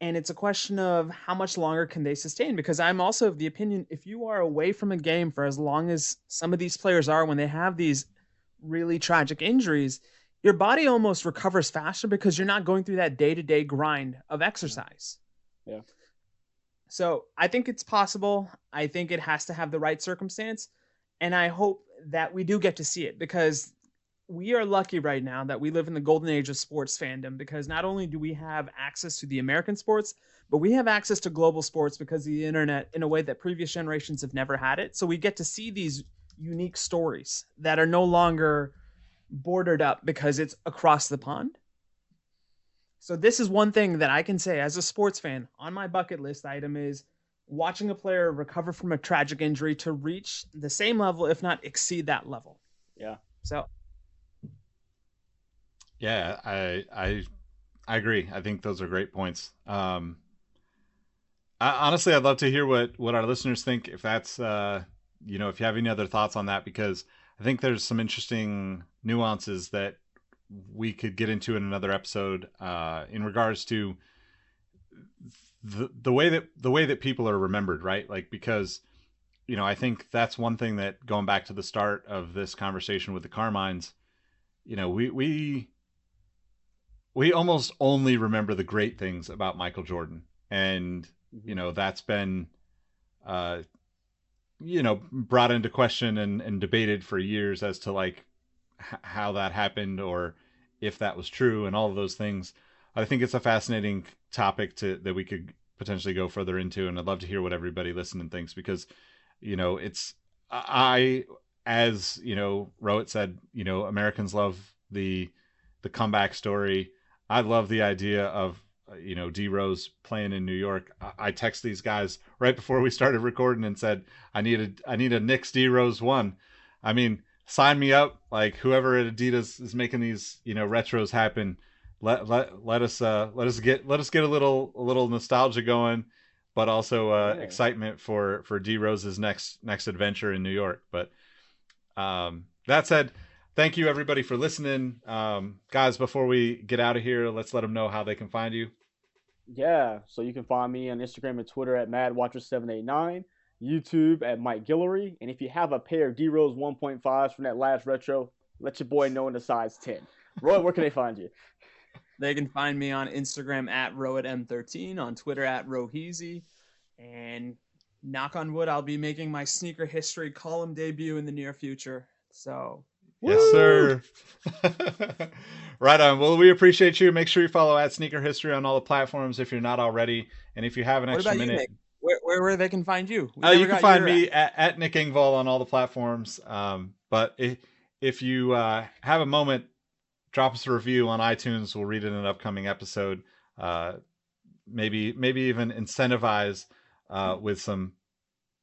S5: And it's a question of how much longer can they sustain? Because I'm also of the opinion if you are away from a game for as long as some of these players are when they have these really tragic injuries, your body almost recovers faster because you're not going through that day to day grind of exercise.
S4: Yeah.
S5: So I think it's possible. I think it has to have the right circumstance. And I hope that we do get to see it because we are lucky right now that we live in the golden age of sports fandom because not only do we have access to the American sports, but we have access to global sports because of the internet in a way that previous generations have never had it. So we get to see these unique stories that are no longer bordered up because it's across the pond. So this is one thing that I can say as a sports fan on my bucket list item is watching a player recover from a tragic injury to reach the same level if not exceed that level.
S4: Yeah.
S5: So
S3: yeah, I I I agree. I think those are great points. Um, I, honestly, I'd love to hear what what our listeners think. If that's uh, you know, if you have any other thoughts on that, because I think there's some interesting nuances that we could get into in another episode uh, in regards to the the way that the way that people are remembered, right? Like because you know, I think that's one thing that going back to the start of this conversation with the Carmines, you know, we we we almost only remember the great things about Michael Jordan, and you know that's been, uh, you know, brought into question and and debated for years as to like h- how that happened or if that was true and all of those things. I think it's a fascinating topic to that we could potentially go further into, and I'd love to hear what everybody listening thinks because, you know, it's I as you know, Rowett said, you know, Americans love the the comeback story. I love the idea of you know D Rose playing in New York. I, I text these guys right before we started recording and said I needed I need a Knicks D Rose one. I mean, sign me up. Like whoever at Adidas is making these you know retros happen. Let let let us uh let us get let us get a little a little nostalgia going, but also uh,
S4: Yeah.
S3: excitement for for D Rose's next next adventure in New York. But um, that said, thank you everybody for listening. Um, guys, before we get out of here, let's let them know how they can find you.
S4: Yeah, so you can find me on Instagram and Twitter at MadWatcher789, YouTube at Mike Guillory, and if you have a pair of D Rose 1.5s from that last retro, let your boy know in the size 10. Roy, where can they find you?
S5: They can find me on Instagram at rowatm13, on Twitter at roheezy, and knock on wood, I'll be making my sneaker history column debut in the near future. So
S3: Yes, sir. right on. Well, we appreciate you. Make sure you follow at Sneaker History on all the platforms if you're not already. And if you have an
S5: what
S3: extra
S5: about you,
S3: minute,
S5: Nick? Where, where where they can find you? We
S3: Uh, you can find me at, at Nick Engvall on all the platforms. Um, but if, if you uh, have a moment, drop us a review on iTunes. We'll read it in an upcoming episode. Uh, maybe maybe even incentivize uh, with some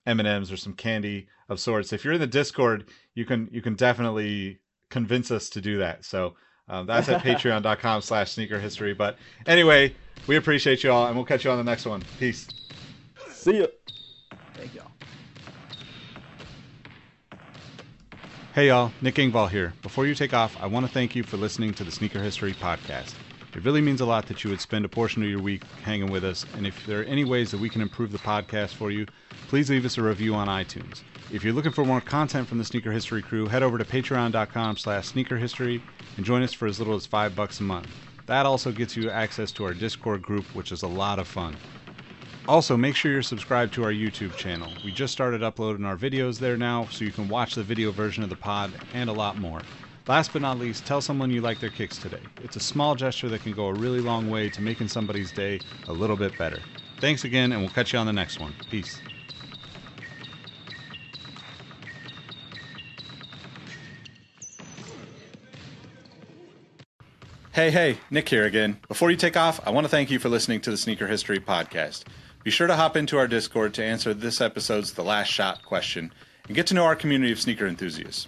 S3: M and M's or some candy of sorts. If you're in the Discord, you can you can definitely convince us to do that. So um, that's at patreon.com slash sneaker history. But anyway, we appreciate you all and we'll catch you on the next one. Peace.
S4: See ya.
S5: Thank y'all.
S3: Hey y'all, Nick Engvall here. Before you take off, I want to thank you for listening to the Sneaker History Podcast. It really means a lot that you would spend a portion of your week hanging with us, and if there are any ways that we can improve the podcast for you, please leave us a review on iTunes. If you're looking for more content from the Sneaker History crew, head over to patreon.com slash sneaker history and join us for as little as five bucks a month. That also gets you access to our Discord group, which is a lot of fun. Also, make sure you're subscribed to our YouTube channel. We just started uploading our videos there now, so you can watch the video version of the pod and a lot more. Last but not least, tell someone you like their kicks today. It's a small gesture that can go a really long way to making somebody's day a little bit better. Thanks again, and we'll catch you on the next one. Peace. Hey, hey, Nick here again. Before you take off, I want to thank you for listening to the Sneaker History Podcast. Be sure to hop into our Discord to answer this episode's The Last Shot question and get to know our community of sneaker enthusiasts.